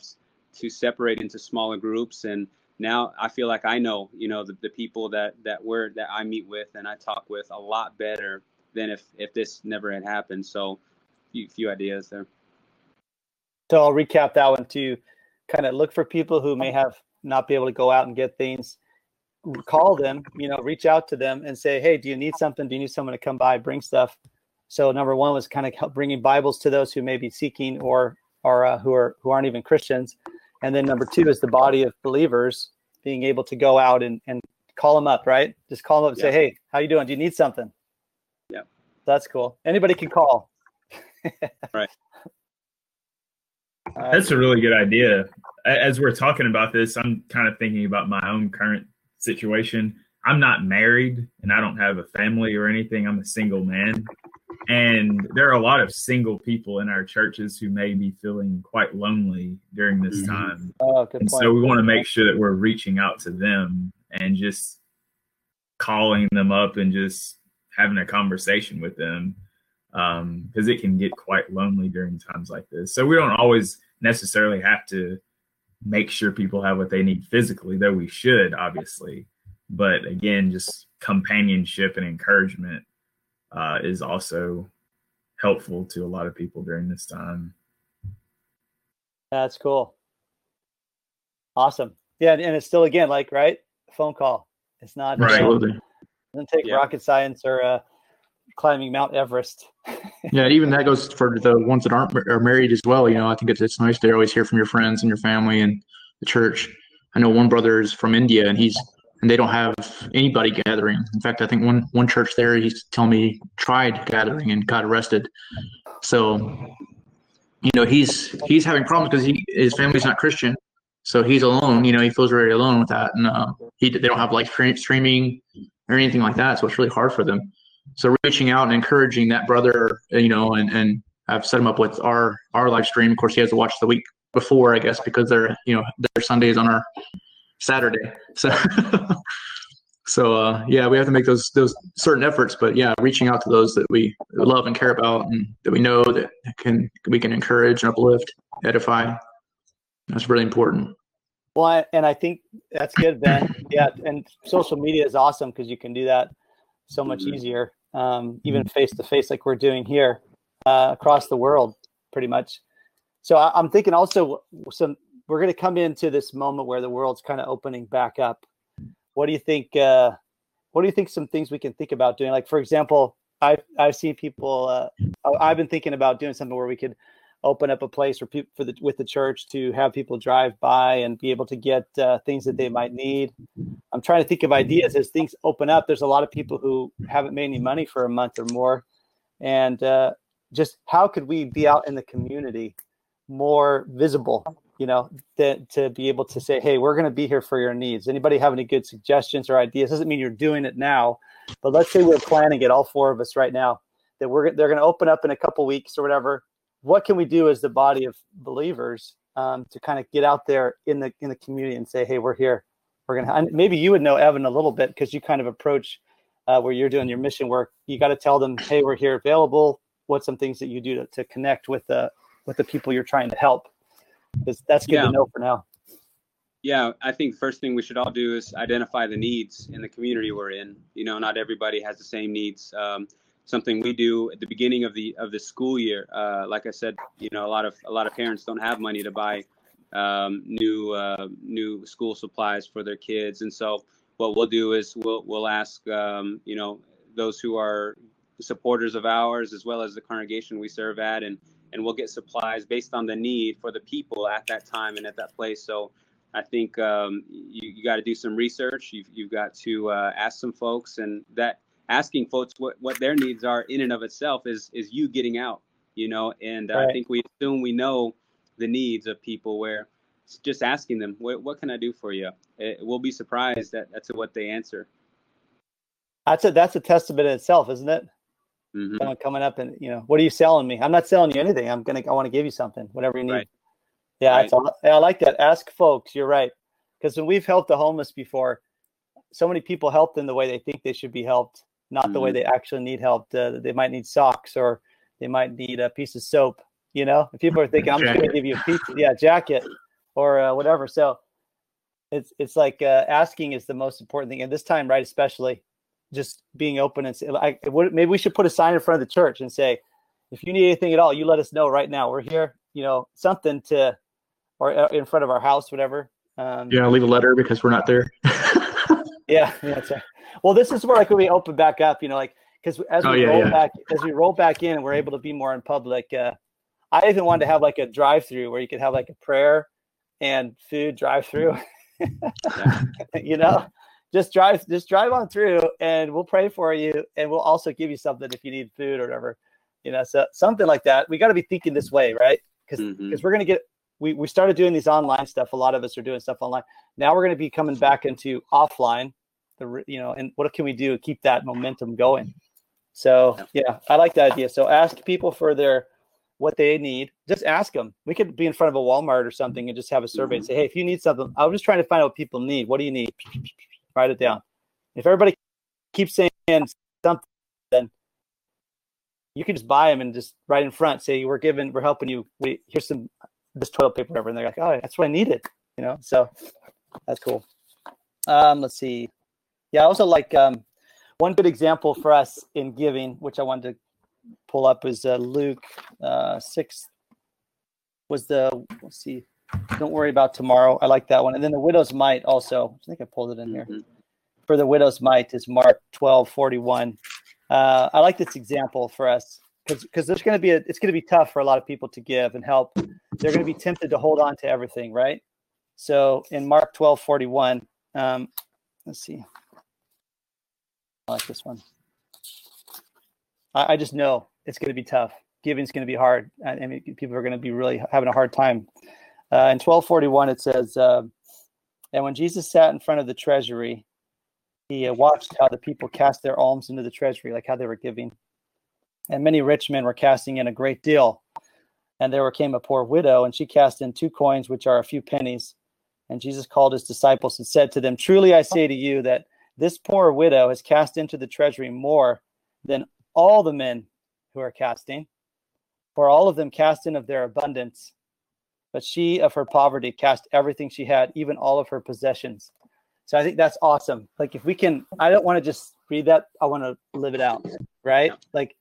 to separate into smaller groups and now i feel like i know you know the, the people that that we're that i meet with and i talk with a lot better than if if this never had happened. So few, few ideas there. So i'll recap that one to kind of look for people who may have not be able to go out and get things. Call them, you know, reach out to them and say, hey, do you need something? Do you need someone to come by, bring stuff? So number one was kind of bringing Bibles to those who may be seeking or or uh, who are who aren't even Christians, and then number two is the body of believers being able to go out and, and call them up, right? Just call them up and yeah. say, hey, how you doing? Do you need something? Yeah, that's cool. Anybody can call. right. That's a really good idea. As we're talking about this, I'm kind of thinking about my own current situation. I'm not married and I don't have a family or anything. I'm a single man. And there are a lot of single people in our churches who may be feeling quite lonely during this mm-hmm. time. Oh, and point. so we want to make sure that we're reaching out to them and just calling them up and just having a conversation with them because um, it can get quite lonely during times like this. So we don't always necessarily have to make sure people have what they need physically, though we should, obviously. But again, just companionship and encouragement uh, is also helpful to a lot of people during this time. That's cool. Awesome. Yeah, and it's still again like right phone call. It's not right. Absolutely. It doesn't take yeah. rocket science or uh, climbing Mount Everest. yeah, even that goes for the ones that aren't are married as well. You know, I think it's it's nice to always hear from your friends and your family and the church. I know one brother is from India and he's and they don't have anybody gathering. In fact, I think one one church there he's telling me tried gathering and got arrested. So, you know, he's he's having problems because his family's not Christian, so he's alone. You know, he feels very alone with that, and uh, he they don't have like streaming or anything like that. So it's really hard for them so reaching out and encouraging that brother, you know, and and I've set him up with our our live stream. Of course, he has to watch the week before, I guess, because they're you know their Sundays on our Saturday. So so uh, yeah, we have to make those those certain efforts. But yeah, reaching out to those that we love and care about, and that we know that can we can encourage and uplift, edify. That's really important. Well, and I think that's good, Ben. Yeah, and social media is awesome because you can do that so much mm-hmm. easier, um, even face to face, like we're doing here uh, across the world, pretty much. So I, am thinking also some we're going to come into this moment where the world's kind of opening back up. What do you think? Uh, what do you think? Some things we can think about doing, like for example, I've I've seen people. Uh, I've been thinking about doing something where we could open up a place for people for the with the church to have people drive by and be able to get uh, things that they might need. I'm trying to think of ideas as things open up. There's a lot of people who haven't made any money for a month or more, and uh, just how could we be out in the community more visible? You know, to, to be able to say, "Hey, we're going to be here for your needs." Anybody have any good suggestions or ideas? Doesn't mean you're doing it now, but let's say we're planning it, all four of us right now, that we're they're going to open up in a couple weeks or whatever what can we do as the body of believers um, to kind of get out there in the in the community and say, hey, we're here. We're gonna. Maybe you would know Evan a little bit because you kind of approach uh, where you're doing your mission work. You got to tell them, hey, we're here, available. What's some things that you do to, to connect with the with the people you're trying to help? Because that's good yeah. to know for now. Yeah, I think first thing we should all do is identify the needs in the community we're in. You know, not everybody has the same needs. Um, something we do at the beginning of the of the school year. Uh, like I said, you know, a lot of a lot of parents don't have money to buy um, new uh, new school supplies for their kids. And so what we'll do is we'll we'll ask um, you know those who are supporters of ours as well as the congregation we serve at and and we'll get supplies based on the need for the people at that time and at that place. So I think um, you, you got to do some research. You've, you've got to uh, ask some folks, and that asking folks what, what their needs are in and of itself is is you getting out, you know. And right. I think we assume we know the needs of people where just asking them, what, what can I do for you? It, we'll be surprised that that's what they answer. That's a that's a testament in itself, isn't it? Mm-hmm. Someone coming up and you know, what are you selling me? I'm not selling you anything. I'm gonna I want to give you something, whatever you need. Right. Yeah, right. all, I like that. Ask folks. You're right, because when we've helped the homeless before, so many people help them the way they think they should be helped, not mm-hmm. the way mm-hmm. they actually need help. Uh, they might need socks or they might need a piece of soap. You know, if people are thinking, "I'm just going to give you a piece," yeah, jacket or uh, whatever. So it's it's like uh, asking is the most important thing, and this time, right, especially just being open and say, I, would, maybe we should put a sign in front of the church and say, if you need anything at all, you let us know right now. We're here, you know, something to, or uh, in front of our house, whatever. Um, yeah, leave a letter because we're not there. yeah, yeah, that's right. Well, this is where like we open back up, you know, like because as we oh, yeah, roll yeah. back, as we roll back in, we're able to be more in public. Uh, I even wanted to have like a drive-through where you could have like a prayer and food drive-through. you know, just drive just drive on through and we'll pray for you and we'll also give you something if you need food or whatever you know so something like that. We got to be thinking this way right? Because because mm-hmm. we're going to get we, we started doing these online stuff. A lot of us are doing stuff online. Now we're going to be coming back into offline the you know and what can we do to keep that momentum going? So yeah. i like that idea. So ask people for their what they need. Just ask them we could be in front of a walmart or something and just have a survey mm-hmm. and say hey if you need something i'm just trying to find out what people need. What do you need Write it down. If everybody keeps saying something, then you can just buy them and just right in front say we're giving, we're helping you. We here's some this toilet paper, whatever, and they're like, oh, that's what I needed, you know. So that's cool. Um, let's see. Yeah, I also like um, one good example for us in giving, which I wanted to pull up, is uh, Luke uh, six. Was the let's see, don't worry about tomorrow. I like that one. And then the widow's mite also. I think I pulled it in here. Mm-hmm. For the widow's mite is Mark 12, 41. Uh, I like this example for us because because there's going to be a it's going to be tough for a lot of people to give and help. They're going to be tempted to hold on to everything, right? So in Mark 12, 41, um, let's see. I like this one. I, I just know it's going to be tough. Giving is going to be hard. I mean, people are going to be really having a hard time uh, in 1241, it says, uh, And when Jesus sat in front of the treasury, he uh, watched how the people cast their alms into the treasury, like how they were giving. And many rich men were casting in a great deal. And there came a poor widow, and she cast in two coins, which are a few pennies. And Jesus called his disciples and said to them, Truly I say to you that this poor widow has cast into the treasury more than all the men who are casting. For all of them cast in of their abundance, but she of her poverty cast everything she had, even all of her possessions. So I think that's awesome. Like if we can, I don't want to just read that. I want to live it out, right? Like,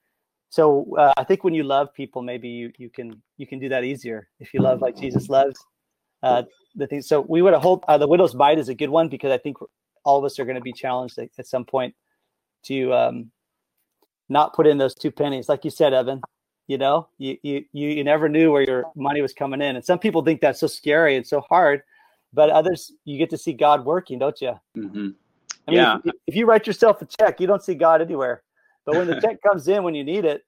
so uh, I think when you love people, maybe you you can you can do that easier if you love like Jesus loves. Uh, the thing. So we would hope uh, the widow's mite is a good one because I think all of us are going to be challenged at, at some point to um, not put in those two pennies, like you said, Evan you know you, you you never knew where your money was coming in. And some people think that's so scary and so hard but others you get to see god working don't you mm-hmm. I mean, yeah. if, if, you write yourself a check you don't see god anywhere. But when the check comes in when you need it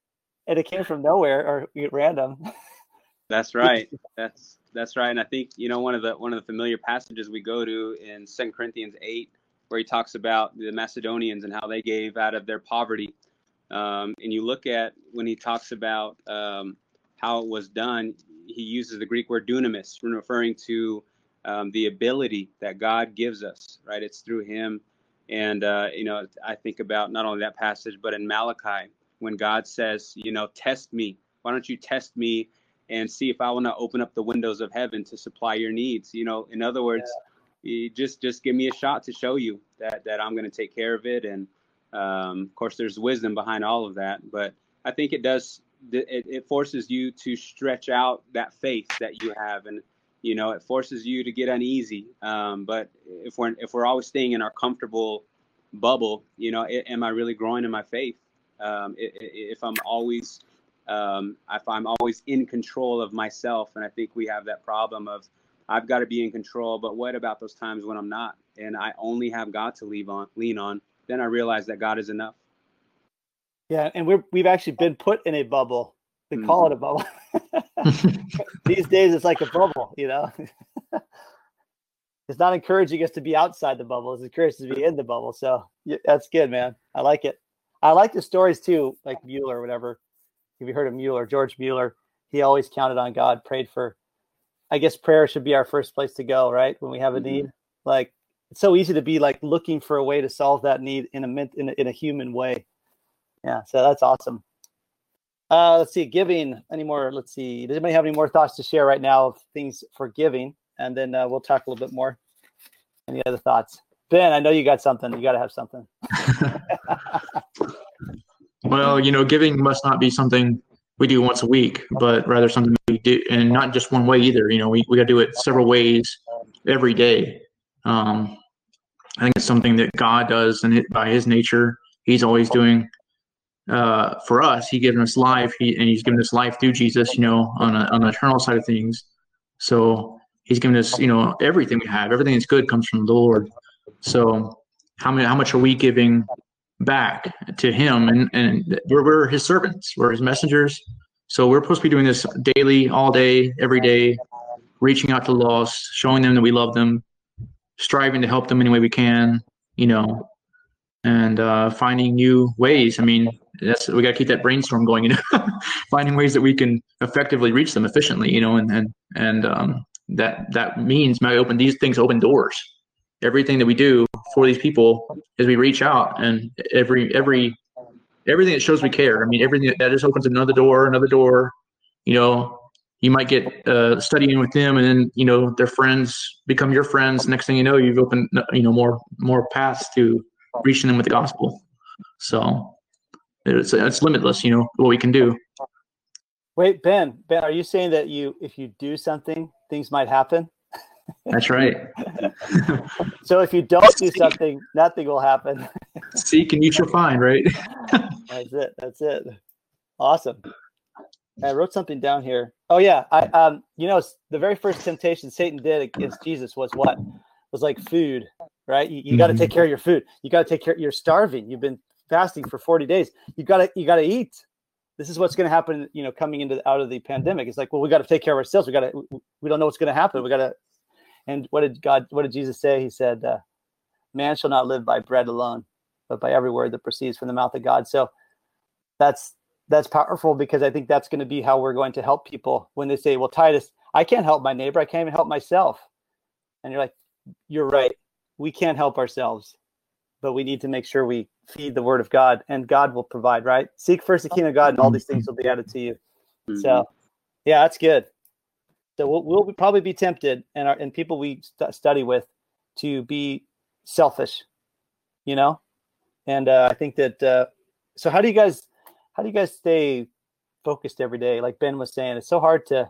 and it came from nowhere or random. That's right. That's that's right. And i think you know one of the one of the familiar passages we go to in second corinthians 8 where he talks about the macedonians and how they gave out of their poverty um, and you look at when he talks about um, how it was done, he uses the Greek word dunamis, referring to um, the ability that God gives us, right? It's through him. And, uh, you know, I think about not only that passage, but in Malachi, when God says, you know, test me. Why don't you test me and see if I will not open up the windows of heaven to supply your needs? You know, in other words, yeah. just just give me a shot to show you that that I'm going to take care of it and um, of course, there's wisdom behind all of that, but I think it does. It, it forces you to stretch out that faith that you have, and You know, it forces you to get uneasy. Um, but if we're if we're always staying in our comfortable bubble, you know, it, am I really growing in my faith? Um, if I'm always um, if I'm always in control of myself, and I think we have that problem of I've got to be in control, but what about those times when I'm not, and I only have God to lean on, lean on? Then I realized that God is enough. Yeah, and we're we've actually been put in a bubble. We mm-hmm. call it a bubble. These days, it's like a bubble, you know. it's not encouraging us to be outside the bubble; it's encouraging us to be in the bubble. So yeah, that's good, man. I like it. I like the stories too, like Mueller or whatever. Have you heard of Mueller? George Mueller. He always counted on God, prayed for. I guess prayer should be our first place to go, right? When we have a mm-hmm. need, like it's so easy to be like looking for a way to solve that need in a in a, in a human way. Yeah so that's awesome. Uh let's see giving any more let's see does anybody have any more thoughts to share right now of things for giving? And then uh, we'll talk a little bit more. Any other thoughts? Ben i know you got something you got to have something. Well you know giving must not be something we do once a week but rather something we do and not just one way either you know we, we got to do it several ways every day. Um i think it's something that god does and it, by his nature he's always doing uh, for us, He given us life, he, and He's given us life through Jesus. You know, on a, on the eternal side of things. So He's given us, you know, everything we have. Everything that's good comes from the Lord. So how many, how much are we giving back to Him? And and we're, we're His servants. We're His messengers. So we're supposed to be doing this daily, all day, every day, reaching out to the lost, showing them that we love them, striving to help them any way we can. You know, and uh, finding new ways. I mean, that's we got to keep that brainstorm going. You know, finding ways that we can effectively reach them efficiently. You know, and and and um, that that means might open these things open doors. Everything that we do for these people is we reach out, and every every everything that shows we care. I mean, everything that just opens another door, another door. You know, you might get uh, studying with them, and then you know their friends become your friends. Next thing you know, you've opened you know more more paths to reaching them with the gospel. So it's it's limitless, you know, what we can do. Wait, Ben, Ben, are you saying that you if you do something, things might happen? That's right. so if you don't do something, nothing will happen. Seek and you shall find, right? That's it. That's it. Awesome. I wrote something down here. Oh yeah, I um, you know, the very first temptation Satan did against Jesus was what? Was like food, right? You, you mm-hmm. got to take care of your food. You got to take care. You're starving. You've been fasting for 40 days. You got to you got to eat. This is what's going to happen. You know, coming into out of the pandemic, it's like, well, we got to take care of ourselves. We got to. We don't know what's going to happen. We got to. And what did God? What did Jesus say? He said, uh, "Man shall not live by bread alone, but by every word that proceeds from the mouth of God." So that's that's powerful because I think that's going to be how we're going to help people when they say, "Well, Titus, I can't help my neighbor. I can't even help myself." And you're like, "You're right we can't help ourselves, but we need to make sure we feed the word of God and God will provide, right? Seek first the kingdom of God and all these things will be added to you. Mm-hmm. So, yeah, that's good. So we'll, we'll probably be tempted and our, and people we st- study with to be selfish, you know? And uh, I think that, uh, so how do you guys, how do you guys stay focused every day? Like Ben was saying, it's so hard to,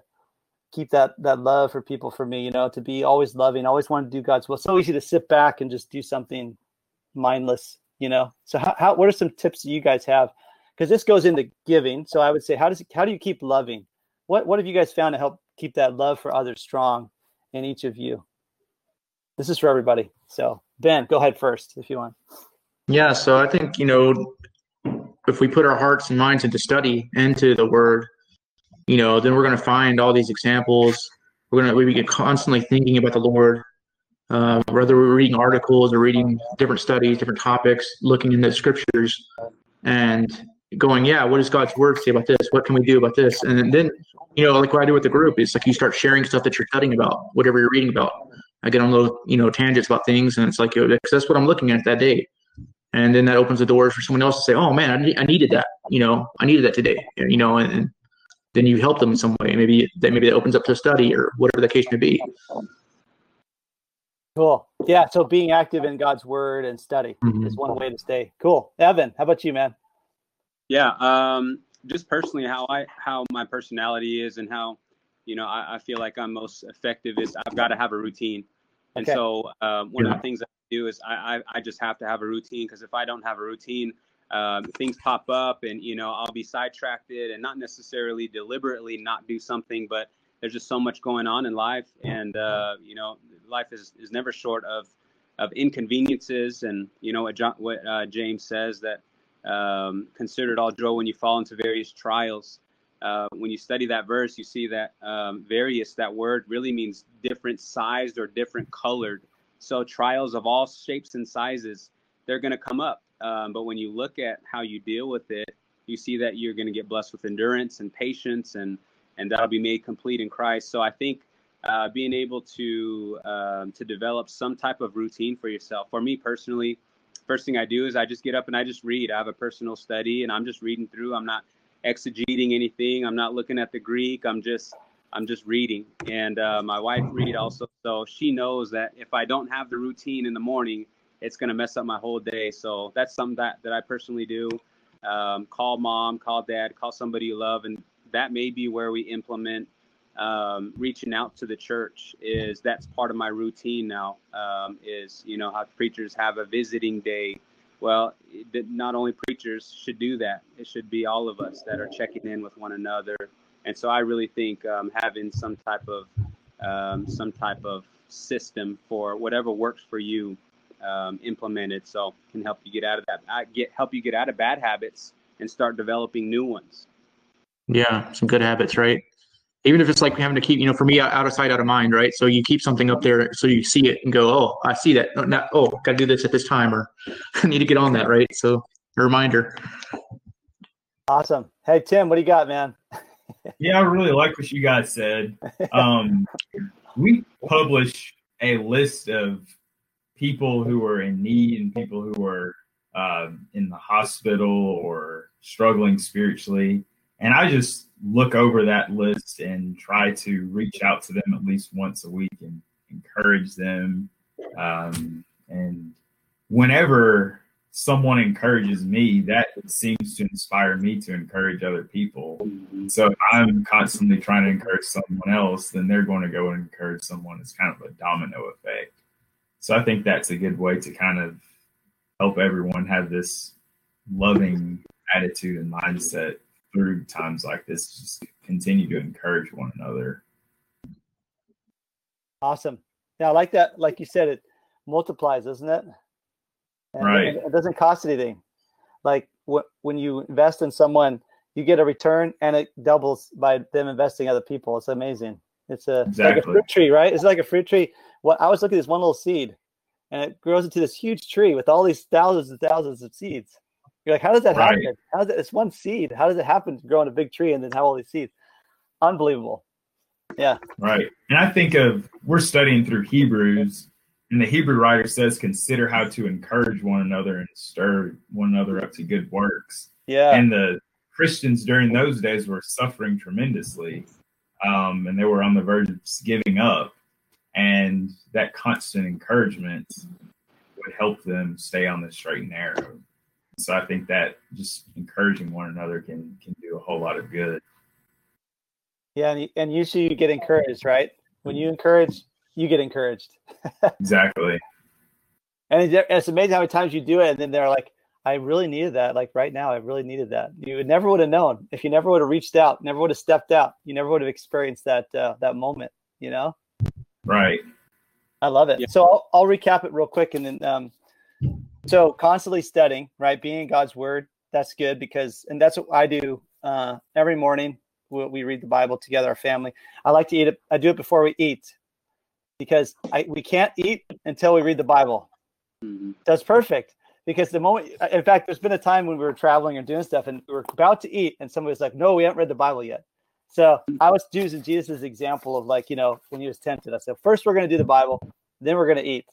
keep that that love for people for me you know to be always loving always want to do god's will. So easy to sit back and just do something mindless you know? So how, how what are some tips that you guys have? Because this goes into giving. So i would say how does how do you keep loving? What what have you guys found to help keep that love for others strong in each of you? This is for everybody. So ben go ahead first if you want. Yeah so i think you know if we put our hearts and minds into study into the word you know, then we're going to find all these examples. We're going to we get constantly thinking about the Lord, uh, whether we're reading articles or reading different studies, different topics, looking in the scriptures, and going, yeah, what does God's word say about this? What can we do about this? And then, you know, like what I do with the group, it's like you start sharing stuff that you're studying about, whatever you're reading about. I get on little, you know, tangents about things, and it's like, because that's what I'm looking at that day. And then that opens the doors for someone else to say, oh man, I, I needed that, you know, I needed that today, you know, and, and then you help them in some way. Maybe that maybe that opens up to study or whatever the case may be. Cool. Yeah. So being active in God's word and study mm-hmm. is one way to stay. Cool. Evan, how about you, man? Yeah. Um, just personally, how I how my personality is and how you know, I, I feel like I'm most effective is I've got to have a routine. And Okay. so um, one Yeah. of the things I do is I, I, I just have to have a routine because if I don't have a routine, um, things pop up and, you know, I'll be sidetracked and not necessarily deliberately not do something, but there's just so much going on in life. And, uh, you know, life is, is never short of, of inconveniences. And, you know, what, John, what uh, James says that um, consider it all joy when you fall into various trials. Uh, when you study that verse, you see that um, various, that word really means different sized or different colored. So trials of all shapes and sizes, they're going to come up. Um, but when you look at how you deal with it, you see that you're going to get blessed with endurance and patience, and and that'll be made complete in Christ. So I think uh, being able to um, to develop some type of routine for yourself. For me personally, first thing I do is I just get up and I just read. I have a personal study, and I'm just reading through. I'm not exegeting anything. I'm not looking at the Greek. I'm just I'm just reading. And uh, my wife read also, so she knows that if I don't have the routine in the morning, it's to mess up my whole day. So that's something that that I personally do. Um, call mom, call dad, call somebody you love, and that may be where we implement um, reaching out to the church. Is that's part of my routine now? Um, is you know how preachers have a visiting day. Well, not only preachers should do that. It should be all of us that are checking in with one another. And so I really think um, having some type of um, some type of system for whatever works for you um, implemented, so can help you get out of that. I get help you get out of bad habits and start developing new ones. Yeah, some good habits, right? Even if it's like having to keep, you know, for me, out of sight, out of mind, right? So you keep something up there so you see it and go, oh, I see that. No, not, oh, got to do this at this time, or I need to get on that, right? So a reminder. Awesome. Hey Tim, what do you got, man? Yeah, I really like what you guys said. Um, we publish a list of people who are in need and people who are um, in the hospital or struggling spiritually. And I just look over that list and try to reach out to them at least once a week and encourage them. Um, and whenever someone encourages me, that seems to inspire me to encourage other people. Mm-hmm. So if I'm constantly trying to encourage someone else, then they're going to go and encourage someone. It's kind of a domino effect. So I think that's a good way to kind of help everyone have this loving attitude and mindset through times like this. Just continue to encourage one another. Awesome. Yeah, I like that. Like you said, it multiplies, doesn't it? And Right. It, it doesn't cost anything. Like wh- when you invest in someone, you get a return, and it doubles by them investing other people. It's amazing. It's a it's like a fruit tree, right? It's like a fruit tree. What I was looking at this one little seed, and it grows into this huge tree with all these thousands and thousands of seeds. You're like, how does that Right. happen? How does it, it's one seed? How does it happen to grow in a big tree and then have all these seeds? Unbelievable. Yeah. Right. And I think of we're studying through Hebrews, and the Hebrew writer says, consider how to encourage one another and stir one another up to good works. Yeah. And the Christians during those days were suffering tremendously, um, and they were on the verge of giving up. And that constant encouragement would help them stay on the straight and narrow. So I think that just encouraging one another can can do a whole lot of good. Yeah, and, you- and usually you get encouraged, right? When you encourage, you get encouraged. Exactly. And it's amazing how many times you do it, and then they're like, "I really needed that. Like right now, I really needed that." You would never would have known if you never would have reached out, never would have stepped out. You never would have experienced that uh, that moment. You know, Right. I love it. Yeah. So I'll, I'll recap it real quick, and then um, so constantly studying, right? Being in God's Word. That's good because, and that's what I do uh, every morning. We, we read the Bible together, our family. I like to eat it. I do it before we eat because I we can't eat until we read the Bible. Mhm. That's perfect because the moment, in fact, there's been a time when we were traveling or doing stuff and we were about to eat, and somebody was like, "No, we haven't read the Bible yet." So I was using Jesus' example of like, you know, when he was tempted. I said, first we're going to do the Bible, then we're going to eat.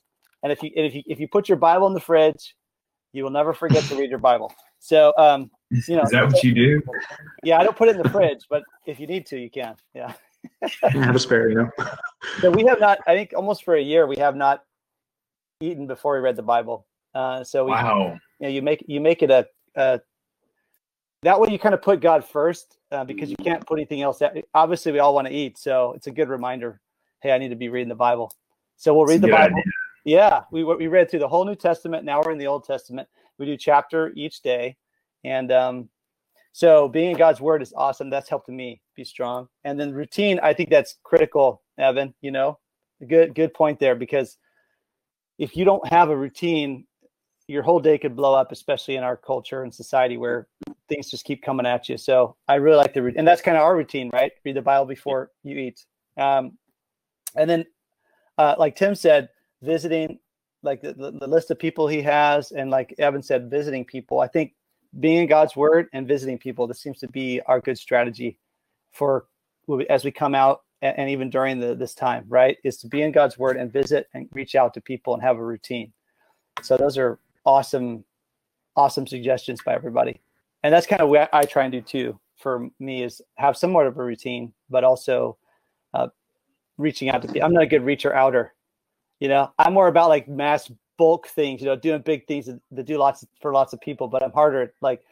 And if you and if you if you put your Bible in the fridge, you will never forget to read your Bible. So, um, you know, Is that what you do? yeah, I don't put it in the fridge, but if you need to, you can. Yeah. Have a spare, you know. So we have not. I think almost for a year we have not eaten before we read the Bible. Uh, so we, Wow. you know, you make you make it a, a that way you kind of put God first, uh, because you can't put anything else. Out. Obviously, we all want to eat, so it's a good reminder. Hey, I need to be reading the Bible. So we'll read the Bible. Idea. Yeah, we we read through the whole New Testament. Now we're in the Old Testament. We do chapter each day, and um, so being in God's Word is awesome. That's helped me be strong. And then routine, I think that's critical, Evan. You know, good good point there because if you don't have a routine, your whole day could blow up, especially in our culture and society where things just keep coming at you. So I really like the and that's kind of our routine, right? Read the Bible before you eat. Um, and then, uh, like Tim said, visiting like the, the, the list of people he has, and like Evan said, visiting people. I think being in God's Word and visiting people. This seems to be our good strategy for as we come out and, even during the, this time, right? Is to be in God's Word and visit and reach out to people and have a routine. So those are awesome, awesome suggestions by everybody. And that's kind of what I try and do too. For me, is have somewhat of a routine, but also uh, reaching out to people. I'm not a good reacher outer. You know, I'm more about like mass bulk things. You know, doing big things that, do lots for lots of people. But I'm harder at like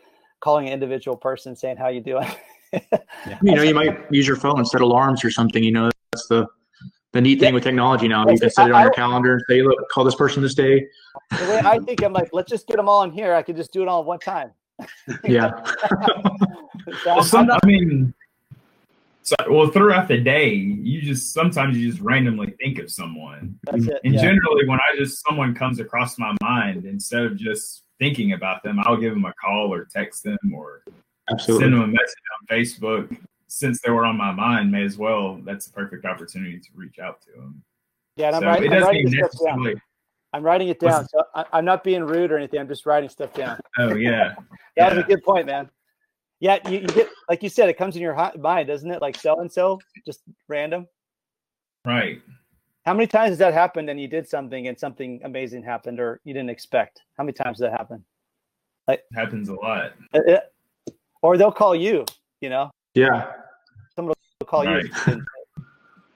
calling an individual person saying how you doing. yeah. You know, you might use your phone and set alarms or something. You know, that's the the neat thing yeah. with technology now. You can set it on your calendar and say, "Look, call this person this day." The way I think, I'm like, let's just get them all in here. I can just do it all at one time. yeah. so well, some, not, I mean, so, well, throughout the day, you just sometimes you just randomly think of someone, and yeah. generally, when I just someone comes across my mind, instead of just thinking about them, I'll give them a call or text them or Absolutely. send them a message on Facebook since they were on my mind, may as well. That's a perfect opportunity to reach out to them. Yeah, I'm, so writing, I'm writing this stuff down. I'm writing it down. So I, am not being rude or anything. I'm just writing stuff down. Oh yeah, that yeah. was a good point, man. Yeah, you, you, get like you said, it comes in your mind, doesn't it? Like so and so, just random. Right. How many times has that happened and you did something and something amazing happened or you didn't expect? How many times does that happen? Like it happens a lot. It, uh, or they'll call you, you know. Yeah. Someone will call right. you.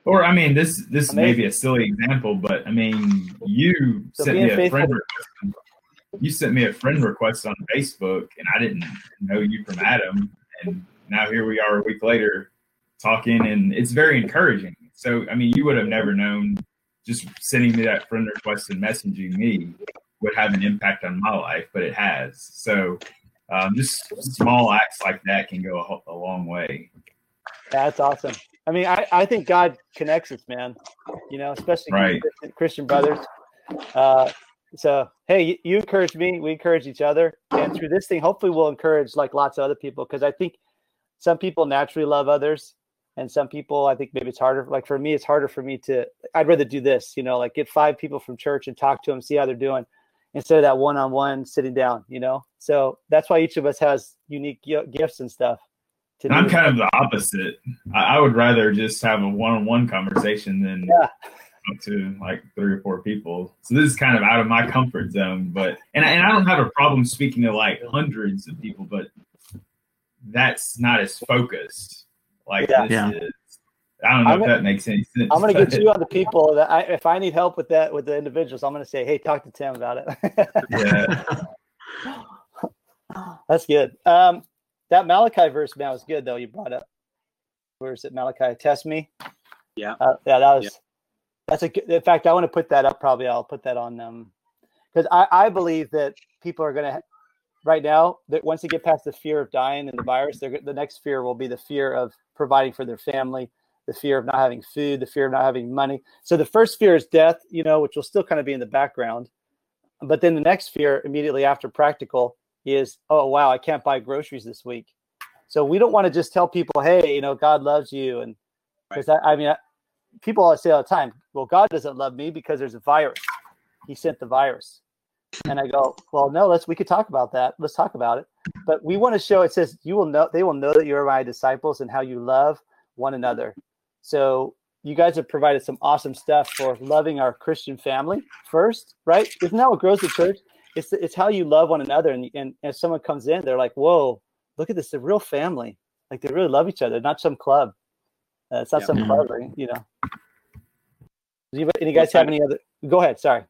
Or I mean, this this Amazing. may be a silly example, but I mean, you so sent me a friend request. You sent me a friend request on Facebook, and I didn't know you from Adam, and now here we are a week later talking, and it's very encouraging. So I mean, you would have never known just sending me that friend request and messaging me would have an impact on my life, but it has. So um, just small acts like that can go a, a long way. That's awesome. I mean, I, I think God connects us, man. You know, especially right. Christian, Christian, brothers. Uh, so hey, you, encourage me, we encourage each other, and through this thing, hopefully, we'll encourage like lots of other people because I think some people naturally love others, and some people I think maybe it's harder. Like for me, it's harder for me to. I'd rather do this, you know, like get five people from church and talk to them, see how they're doing, instead of that one-on-one sitting down. You know, so that's why each of us has unique gifts and stuff. I'm kind of the opposite. I, I, would rather just have a one-on-one conversation than yeah. Up to like three or four people. So this is kind of out of my comfort zone. But and and I don't have a problem speaking to like hundreds of people, but that's not as focused like yeah. this yeah. is. I don't know I'm if gonna, that makes any sense. I'm going to get you on the people that I, if I need help with that with the individuals, I'm going to say, hey, talk to Tim about it. yeah. That's good. Um, that Malachi verse now is good though. You brought up. Where is it? Malachi, test me. Yeah. Uh, yeah, that was. Yeah. That's a. Good, in fact, I want to put that up. Probably, I'll put that on. Um, them because I I believe that people are going to, right now, that once they get past the fear of dying and the virus, they're the next fear will be the fear of providing for their family, the fear of not having food, the fear of not having money. So the first fear is death, you know, which will still kind of be in the background. But then the next fear immediately after practical is, oh, wow, I can't buy groceries this week. So we don't want to just tell people, hey, you know, God loves you. And because right. I, I, mean, I, people always say all the time, well, God doesn't love me because there's a virus. He sent the virus. And I go, well, no, let's, we could talk about that. Let's talk about it. But we want to show, it says, you will know, they will know that you're my disciples and how you love one another. So you guys have provided some awesome stuff for loving our Christian family first, right? Isn't that what grows the church? it's it's how you love one another. And and if someone comes in, they're like, "Whoa, look at this! They're real family. Like they really love each other. Not some club. Uh, it's not yeah. some mm-hmm. you know." Do you, any guys have any other? Go ahead. Sorry.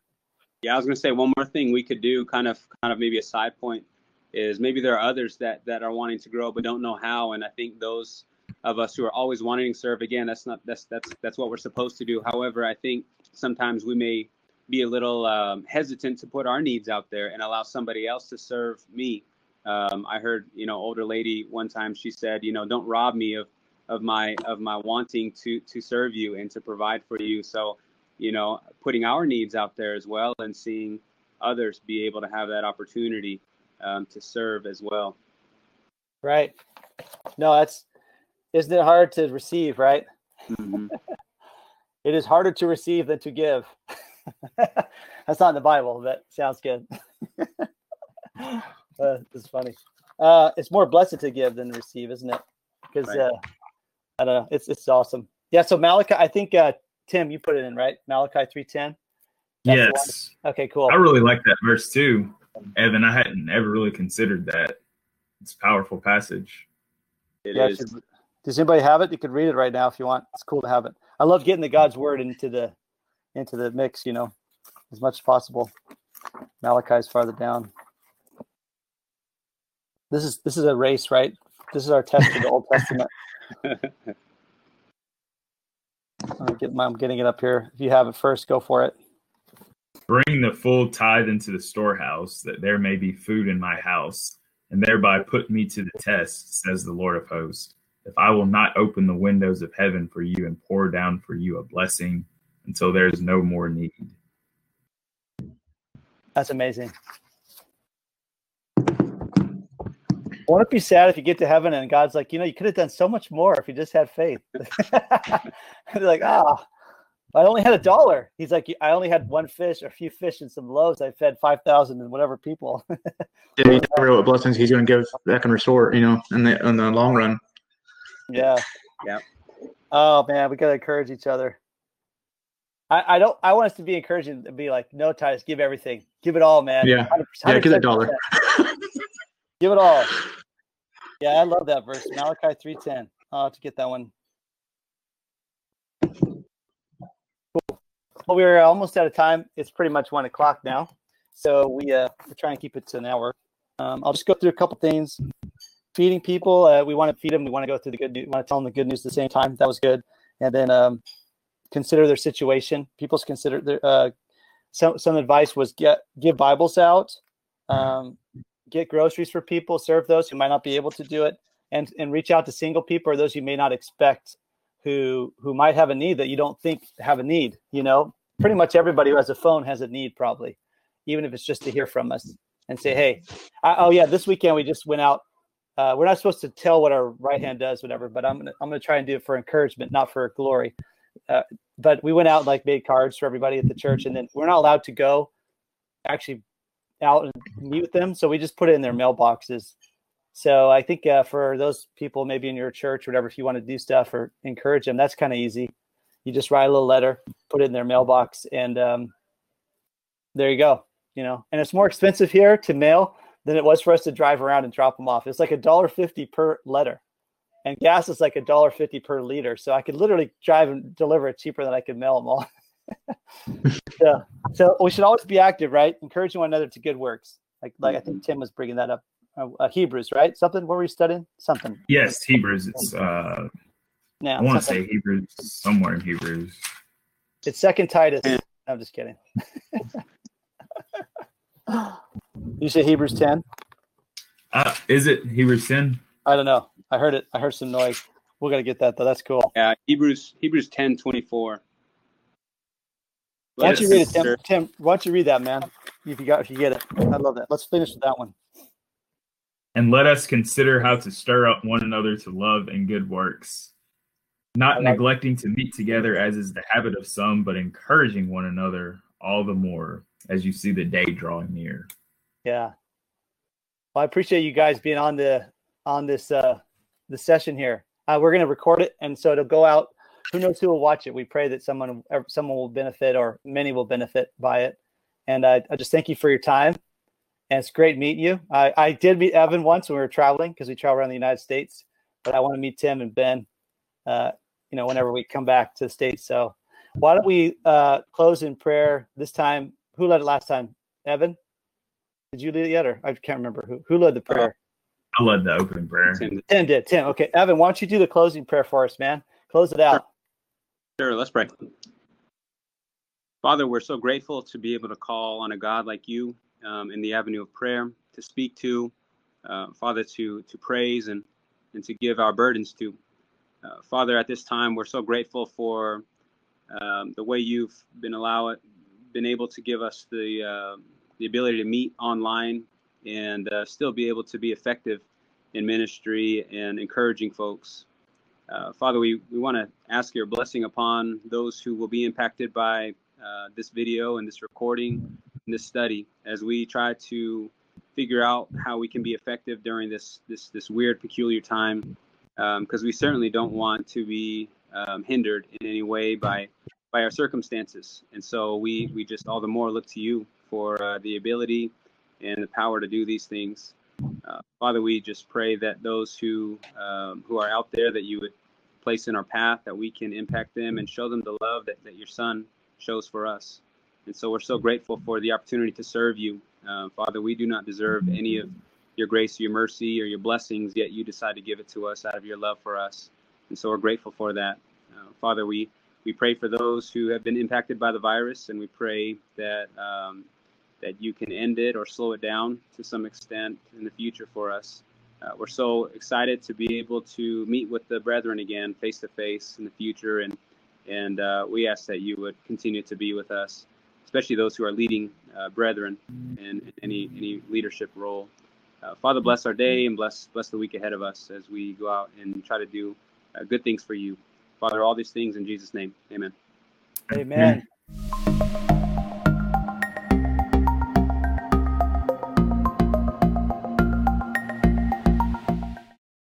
Yeah, I was going to say one more thing we could do, kind of, kind of maybe a side point. is maybe there are others that that are wanting to grow but don't know how and i think those of us who are always wanting to serve again that's not that's that's that's what we're supposed to do however i think sometimes we may be a little um, hesitant to put our needs out there and allow somebody else to serve me um, i heard you know older lady one time she said you know don't rob me of of my of my wanting to to serve you and to provide for you so you know putting our needs out there as well and seeing others be able to have that opportunity um, to serve as well. Right. No, that's isn't it hard to receive, right? Mm-hmm. it is harder to receive than to give. that's not in the Bible, but sounds good. uh, it's funny. Uh, it's more blessed to give than to receive, isn't it? Because right. uh, I don't know. It's it's awesome. Yeah. So Malachi, I think uh, Tim, you put it in right. Malachi three ten. Yes. Okay. Cool. I really like that verse too. Evan, I hadn't ever really considered that. It's a powerful passage. It yeah, is. does anybody have it? You could read it right now if you want. It's cool to have it. I love getting the God's word into the into the mix, you know, as much as possible. Malachi's farther down. This is this is a race, right? This is our test of the Old Testament. I'm, get, I'm getting it up here. If you have it first, go for it. Bring the full tithe into the storehouse, that there may be food in my house, and thereby put me to the test, says the Lord of hosts. If I will not open the windows of heaven for you and pour down for you a blessing until there is no more need. That's amazing. Won't it be sad if you get to heaven and God's like, you know, you could have done so much more if you just had faith? like, ah, oh, I only had a dollar. He's like, I only had one fish, or a few fish, and some loaves. I fed five thousand and whatever people. yeah, you never know what blessings he's going to give that can restore. You know, in the in the long run. Yeah. Yeah. Oh man, we got to encourage each other. I, I don't. I want us to be encouraging to be like, no, Titus, give everything, give it all, man. Yeah. 100%, yeah, give that dollar. Give it all. Yeah, I love that verse, Malachi three ten. I'll have to get that one. Well, we're almost out of time. It's pretty much one o'clock now, so we uh, we're trying to keep it to an hour. Um, I'll just go through a couple things. Feeding people, uh, we want to feed them. We want to go through the good news. We want to tell them the good news at the same time. That was good. And then um, consider their situation. People's consider their uh, some some advice was get give Bibles out, um, get groceries for people, serve those who might not be able to do it, and and reach out to single people or those you may not expect who who might have a need that you don't think have a need you know? Pretty much everybody who has a phone has a need probably even if it's just to hear from us and say hey I, oh yeah this weekend we just went out. Uh, we're not supposed to tell what our right hand does whatever but i'm gonna i'm gonna try and do it for encouragement not for glory. Uh, but we went out and like made cards for everybody at the church and then we're not allowed to go actually out and meet with them so we just put it in their mailboxes so I think uh, for those people, maybe in your church, whatever, if you want to do stuff or encourage them, that's kind of easy. You just write a little letter, put it in their mailbox, and um, there you go. You know, and it's more expensive here to mail than it was for us to drive around and drop them off. It's like a dollar fifty per letter, and gas is like a dollar fifty per liter. So I could literally drive and deliver it cheaper than I could mail them all. so, so we should always be active, right? Encouraging one another to good works. Like, like I think Tim was bringing that up uh, uh, Hebrews, right? Something. What were you studying? Something. Yes, Hebrews. It's. uh now, I want to say Hebrews somewhere in Hebrews. It's Second Titus. I'm just kidding. you say Hebrews ten? Uh, is it Hebrews ten? I don't know. I heard it. I heard some noise. We're gonna get that though. That's cool. Yeah, Hebrews Hebrews ten twenty four. Why don't you read it, Tim? Tim, why don't you read that, man? If you got, if you get it, I love that. Let's finish with that one. And let us consider how to stir up one another to love and good works, not like neglecting to meet together as is the habit of some, but encouraging one another all the more as you see the day drawing near. Yeah. Well, I appreciate you guys being on the on this uh the session here. Uh, we're going to record it, and so it'll go out. Who knows who will watch it? We pray that someone someone will benefit, or many will benefit by it. And uh, I just thank you for your time and it's great meeting you. I, I did meet Evan once when we were traveling because we travel around the United States, but I want to meet Tim and Ben, uh, you know, whenever we come back to the States. So why don't we uh, close in prayer this time? Who led it last time? Evan? Did you lead yet, or I can't remember who who led the prayer? I led the opening prayer. Tim, Tim did. Tim. Okay, Evan, why don't you do the closing prayer for us, man? Close it out. Sure, let's pray. Father, we're so grateful to be able to call on a God like you um, in the avenue of prayer, to speak to, uh, Father, to to praise and and to give our burdens to. Uh, Father, at this time, we're so grateful for um, the way you've been allow it, been able to give us the uh, the ability to meet online and uh, still be able to be effective in ministry and encouraging folks. Uh, Father, we, we want to ask your blessing upon those who will be impacted by uh, this video and this recording and this study as we try to figure out how we can be effective during this this this weird, peculiar time. Because um, we certainly don't want to be um, hindered in any way by by our circumstances, and so we we just all the more look to you for uh, the ability and the power to do these things. Uh, Father, we just pray that those who um, who are out there that you would place in our path, that we can impact them and show them the love that, that your Son shows for us. And so we're so grateful for the opportunity to serve you. Uh, Father, we do not deserve any of your grace, your mercy, or your blessings, yet you decide to give it to us out of your love for us. And so we're grateful for that. Uh, Father, we, we pray for those who have been impacted by the virus, and we pray that um, that you can end it or slow it down to some extent in the future for us. Uh, we're so excited to be able to meet with the brethren again face to face in the future, and and uh, we ask that you would continue to be with us, especially those who are leading uh, brethren in, in, any any leadership role. Uh, Father, bless our day and bless bless the week ahead of us as we go out and try to do uh, good things for you. Father, all these things in Jesus' name, Amen. Amen.